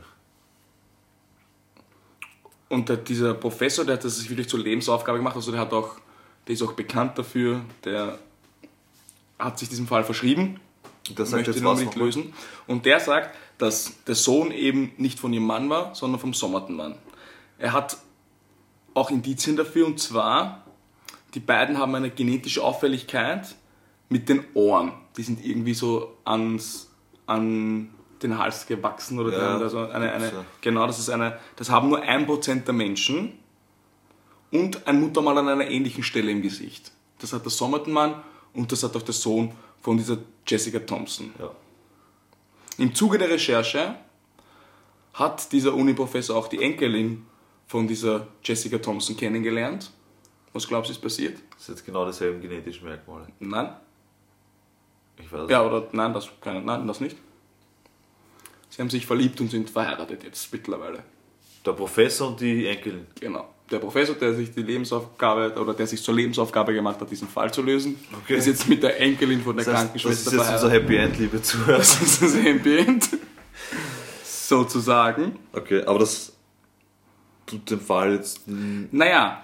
Und der, dieser Professor, der hat das sich wirklich zur Lebensaufgabe gemacht, also der hat auch, der ist auch bekannt dafür, der hat sich diesem Fall verschrieben, Und das möchte jetzt was nochmal? lösen. Und der sagt, dass der Sohn eben nicht von ihrem Mann war, sondern vom Sommerton-Mann. Er hat auch Indizien dafür, und zwar, die beiden haben eine genetische Auffälligkeit mit den Ohren. Die sind irgendwie so ans, an den Hals gewachsen oder Ja, also eine, eine, ja. genau, das ist eine, das haben nur ein Prozent der Menschen und ein Muttermal an einer ähnlichen Stelle im Gesicht. Das hat der Sommerton-Mann und das hat auch der Sohn von dieser Jessica Thompson. Ja. Im Zuge der Recherche hat dieser Uni-Professor auch die Enkelin von dieser Jessica Thompson kennengelernt. Was glaubst du, ist passiert? Das ist jetzt genau dieselben genetischen Merkmale. Nein. Ich weiß Ja, oder nein, das, keine, nein, das nicht. Sie haben sich verliebt und sind verheiratet jetzt mittlerweile. Der Professor und die Enkelin. Genau. Der Professor, der sich die Lebensaufgabe oder der sich zur Lebensaufgabe gemacht hat, diesen Fall zu lösen, Okay. ist jetzt mit der Enkelin von der Das, heißt, das Krankenschwester ist jetzt unser. Happy End, liebe Zuhörer. Das ist das Happy End. Sozusagen. Okay, aber das tut dem Fall jetzt. Naja,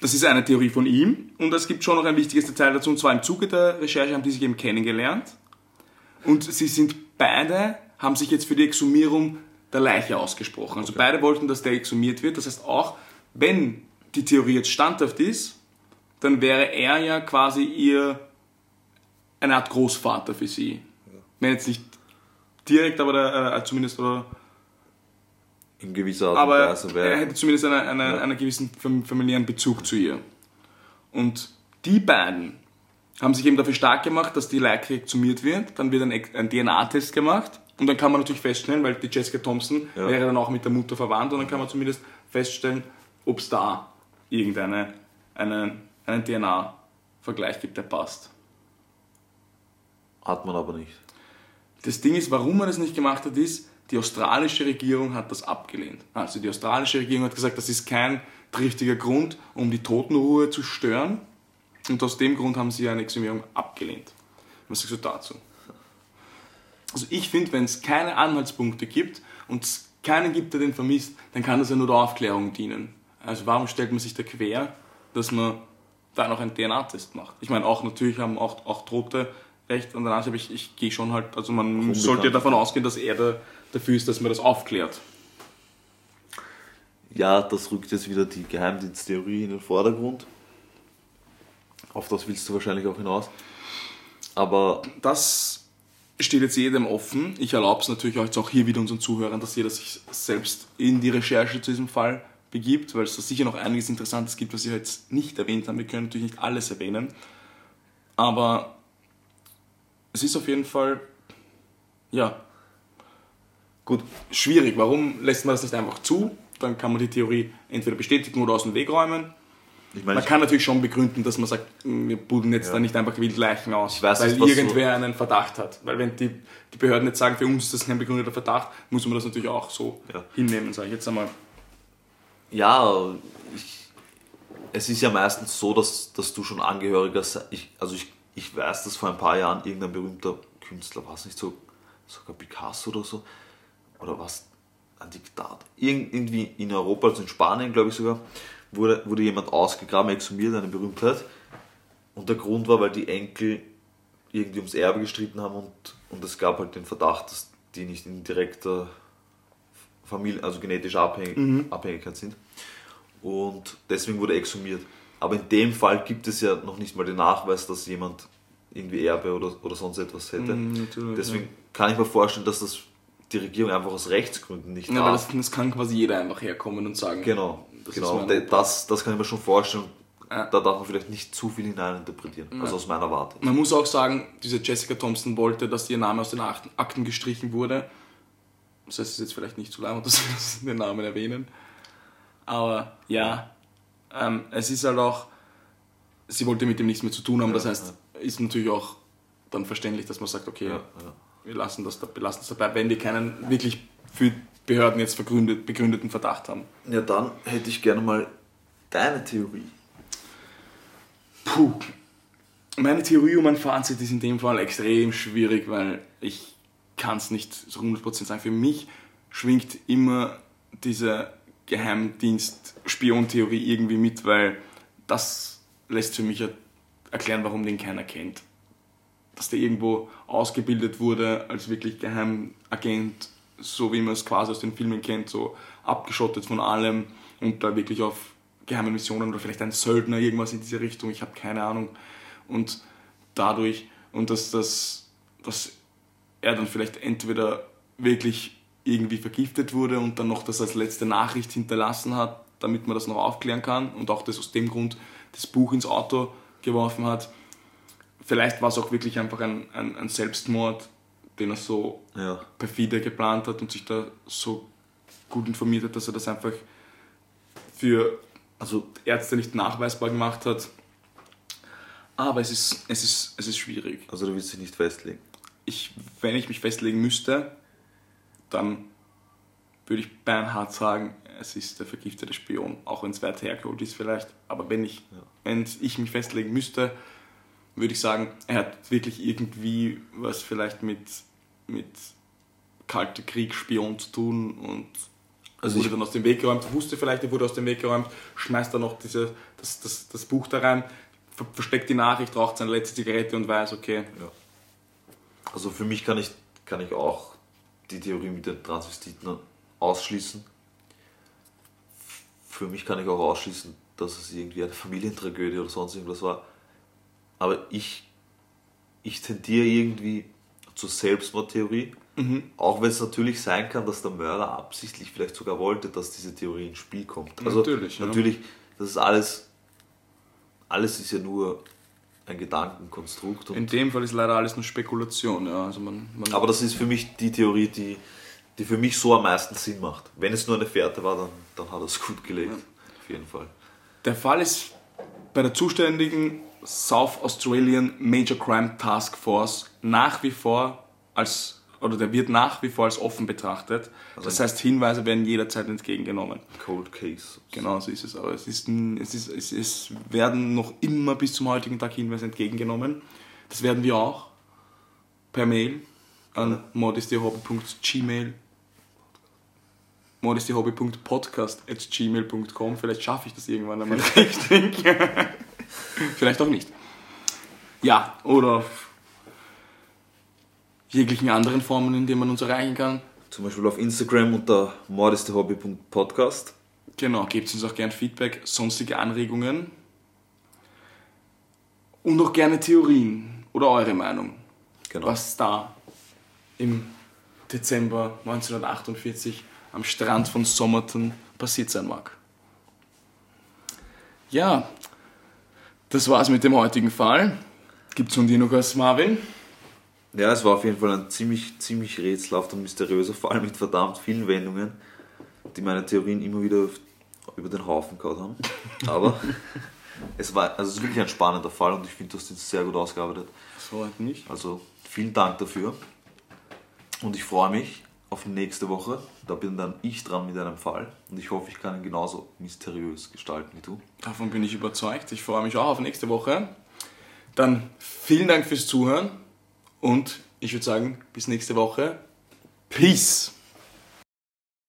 das ist eine Theorie von ihm und es gibt schon noch ein wichtiges Detail dazu. Und zwar im Zuge der Recherche haben die sich eben kennengelernt und sie sind beide, haben sich jetzt für die Exhumierung der Leiche ausgesprochen. Also beide wollten, dass der exhumiert wird. Das heißt auch, wenn die Theorie jetzt standhaft ist, dann wäre er ja quasi ihr eine Art Großvater für sie. Wenn jetzt nicht direkt, aber der, äh, zumindest oder in gewisser Art und aber Weise er wäre. hätte zumindest eine, eine, einen gewissen fam- familiären Bezug zu ihr. Und die beiden haben sich eben dafür stark gemacht, dass die Leiche exhumiert wird. Dann wird ein, ein DNA-Test gemacht. Und dann kann man natürlich feststellen, weil die Jessica Thompson Ja. wäre dann auch mit der Mutter verwandt. Und dann kann man zumindest feststellen, ob es da irgendeinen einen, einen DNA-Vergleich gibt, der passt. Hat man aber nicht. Das Ding ist, warum man das nicht gemacht hat, ist, die australische Regierung hat das abgelehnt. Also die australische Regierung hat gesagt, das ist kein triftiger Grund, um die Totenruhe zu stören. Und aus dem Grund haben sie eine Exhumierung abgelehnt. Was sagst du dazu? Also ich finde, wenn es keine Anhaltspunkte gibt und es keinen gibt, der den vermisst, dann kann das ja nur der Aufklärung dienen. Also warum stellt man sich da quer, dass man da noch einen DNA-Test macht? Ich meine, auch natürlich haben auch, auch Tote Recht an der Nase, aber ich, ich gehe schon halt, also man Unbekannt. sollte davon ausgehen, dass er da, dafür ist, dass man das aufklärt. Ja, das rückt jetzt wieder die Geheimdiensttheorie in den Vordergrund. Auf das willst du wahrscheinlich auch hinaus. Aber Das steht jetzt jedem offen. Ich erlaube es natürlich jetzt auch hier wieder unseren Zuhörern, dass jeder sich selbst in die Recherche zu diesem Fall begibt, weil es da sicher noch einiges Interessantes gibt, was wir jetzt nicht erwähnt haben. Wir können natürlich nicht alles erwähnen. Aber es ist auf jeden Fall, ja, gut, schwierig. Warum lässt man das nicht einfach zu? Dann kann man die Theorie entweder bestätigen oder aus dem Weg räumen. ich meine, Man kann natürlich schon begründen, dass man sagt, wir buddeln jetzt Ja. da nicht einfach wild Leichen aus, weil nicht, irgendwer einen Verdacht hat. Weil wenn die, die Behörden jetzt sagen, für uns ist das kein begründeter Verdacht, muss man das natürlich auch so Ja. hinnehmen, sage ich jetzt einmal. ja, ich, es ist ja meistens so, dass, dass du schon Angehöriger ich, Also ich, ich weiß, dass vor ein paar Jahren irgendein berühmter Künstler, war es nicht so, sogar Picasso oder so, oder was, ein Diktat, Irgend, irgendwie in Europa, also in Spanien glaube ich sogar, wurde, wurde jemand ausgegraben, exhumiert, eine Berühmtheit. Und der Grund war, weil die Enkel irgendwie ums Erbe gestritten haben und, und es gab halt den Verdacht, dass die nicht in direkter Familie, also genetische Abhängig Abhängigkeit sind. Und deswegen wurde exhumiert. Aber in dem Fall gibt es ja noch nicht mal den Nachweis, dass jemand irgendwie Erbe oder, oder sonst etwas hätte. Mhm, deswegen kann ich mir vorstellen, dass das die Regierung einfach aus Rechtsgründen nicht Ja, aber darf. das, das kann quasi jeder einfach herkommen und sagen. Genau, Das genau. das, das kann ich mir schon vorstellen. Ja. Da darf man vielleicht nicht zu viel hineininterpretieren. Also aus meiner Warte. Man muss auch sagen, diese Jessica Thompson wollte, dass ihr Name aus den Akten, gestrichen wurde. Das heißt, es ist jetzt vielleicht nicht zu lang, dass wir den Namen erwähnen. Aber ja, ähm, es ist halt auch, sie wollte mit dem nichts mehr zu tun haben. das heißt, ist natürlich auch dann verständlich, dass man sagt, okay, Ja, ja. Wir lassen das, da- wir lassen das dabei, wenn wir keinen wirklich für Behörden jetzt vergründet, begründeten Verdacht haben. ja, dann hätte ich gerne mal deine Theorie. Puh. Meine Theorie und mein Fazit ist in dem Fall extrem schwierig, weil ich kann es nicht so 100% sagen. Für mich schwingt immer diese Geheimdienst-Spion-Theorie irgendwie mit, weil das lässt für mich er- erklären, warum den keiner kennt. Dass der irgendwo ausgebildet wurde als wirklich Geheimagent, so wie man es quasi aus den Filmen kennt, so abgeschottet von allem und da wirklich auf geheime Missionen oder vielleicht ein Söldner, irgendwas in diese Richtung, ich habe keine Ahnung. Und dadurch, und dass, das, dass er dann vielleicht entweder wirklich irgendwie vergiftet wurde und dann noch das als letzte Nachricht hinterlassen hat, damit man das noch aufklären kann und auch das aus dem Grund das Buch ins Auto geworfen hat. Vielleicht war es auch wirklich einfach ein, ein, ein Selbstmord, den er so Ja. perfide geplant hat und sich da so gut informiert hat, dass er das einfach für Also, Ärzte nicht nachweisbar gemacht hat. Aber es ist, es ist, es ist schwierig. also du willst dich nicht festlegen. Ich, wenn ich mich festlegen müsste, dann würde ich beinhart sagen, es ist der vergiftete Spion, auch wenn es weit hergeholt ist vielleicht. Aber wenn ich, wenn ich mich festlegen müsste, würde ich sagen, er hat wirklich irgendwie was vielleicht mit, mit kalter Kriegsspion zu tun und Also wurde dann aus dem Weg geräumt, wusste vielleicht, er wurde aus dem Weg geräumt, schmeißt dann noch diese, das, das, das Buch da rein, ver versteckt die Nachricht, raucht seine letzte Zigarette und weiß, okay, Also für mich kann ich, kann ich auch die Theorie mit den Transvestiten ausschließen. Für mich kann ich auch ausschließen, dass es irgendwie eine Familientragödie oder sonst irgendwas war. Aber ich, ich tendiere irgendwie zur Selbstmordtheorie. Auch wenn es natürlich sein kann, dass der Mörder absichtlich vielleicht sogar wollte, dass diese Theorie ins Spiel kommt. Also Natürlich, ja. natürlich, das ist alles, alles ist ja nur ein Gedankenkonstrukt. In dem Fall ist leider alles nur Spekulation. Ja. Also man, man, aber das ist für mich die Theorie, die, die für mich so am meisten Sinn macht. Wenn es nur eine Fährte war, dann, dann hat er es gut gelegt. Auf jeden Fall. Der Fall ist bei der zuständigen South Australian Major Crime Task Force nach wie vor als oder der wird nach wie vor als offen betrachtet. Das heißt, Hinweise werden jederzeit entgegengenommen. Cold Case. Genau so ist es. Aber es, ist es, ist, es, es werden noch immer bis zum heutigen Tag Hinweise entgegengenommen. Das werden wir auch per Mail an modestehobby.gmail modestehobby.podcast.gmail.com Vielleicht schaffe ich das irgendwann einmal richtig. Vielleicht auch nicht. Ja, oder auf jeglichen anderen Formen, in denen man uns erreichen kann. Zum Beispiel auf Instagram unter modestehobby.podcast. Genau, gebt uns auch gern Feedback, sonstige Anregungen und auch gerne Theorien oder eure Meinung, Genau. was da im Dezember 1948 am Strand von Somerton passiert sein mag. Ja, das war's mit dem heutigen Fall. Gibt's von dir noch was, Marvin? Ja, es war auf jeden Fall ein ziemlich, ziemlich rätselhafter und mysteriöser Fall mit verdammt vielen Wendungen, die meine Theorien immer wieder über den Haufen gehauen haben. Aber es war also es ist wirklich ein spannender Fall und ich finde, du hast ihn sehr gut ausgearbeitet. So halt nicht. Also vielen Dank dafür. Und ich freue mich auf nächste Woche. Da bin dann ich dran mit einem Fall. Und ich hoffe, ich kann ihn genauso mysteriös gestalten wie du. Davon bin ich überzeugt. Ich freue mich auch auf nächste Woche. Dann vielen Dank fürs Zuhören und ich würde sagen, bis nächste Woche. Peace!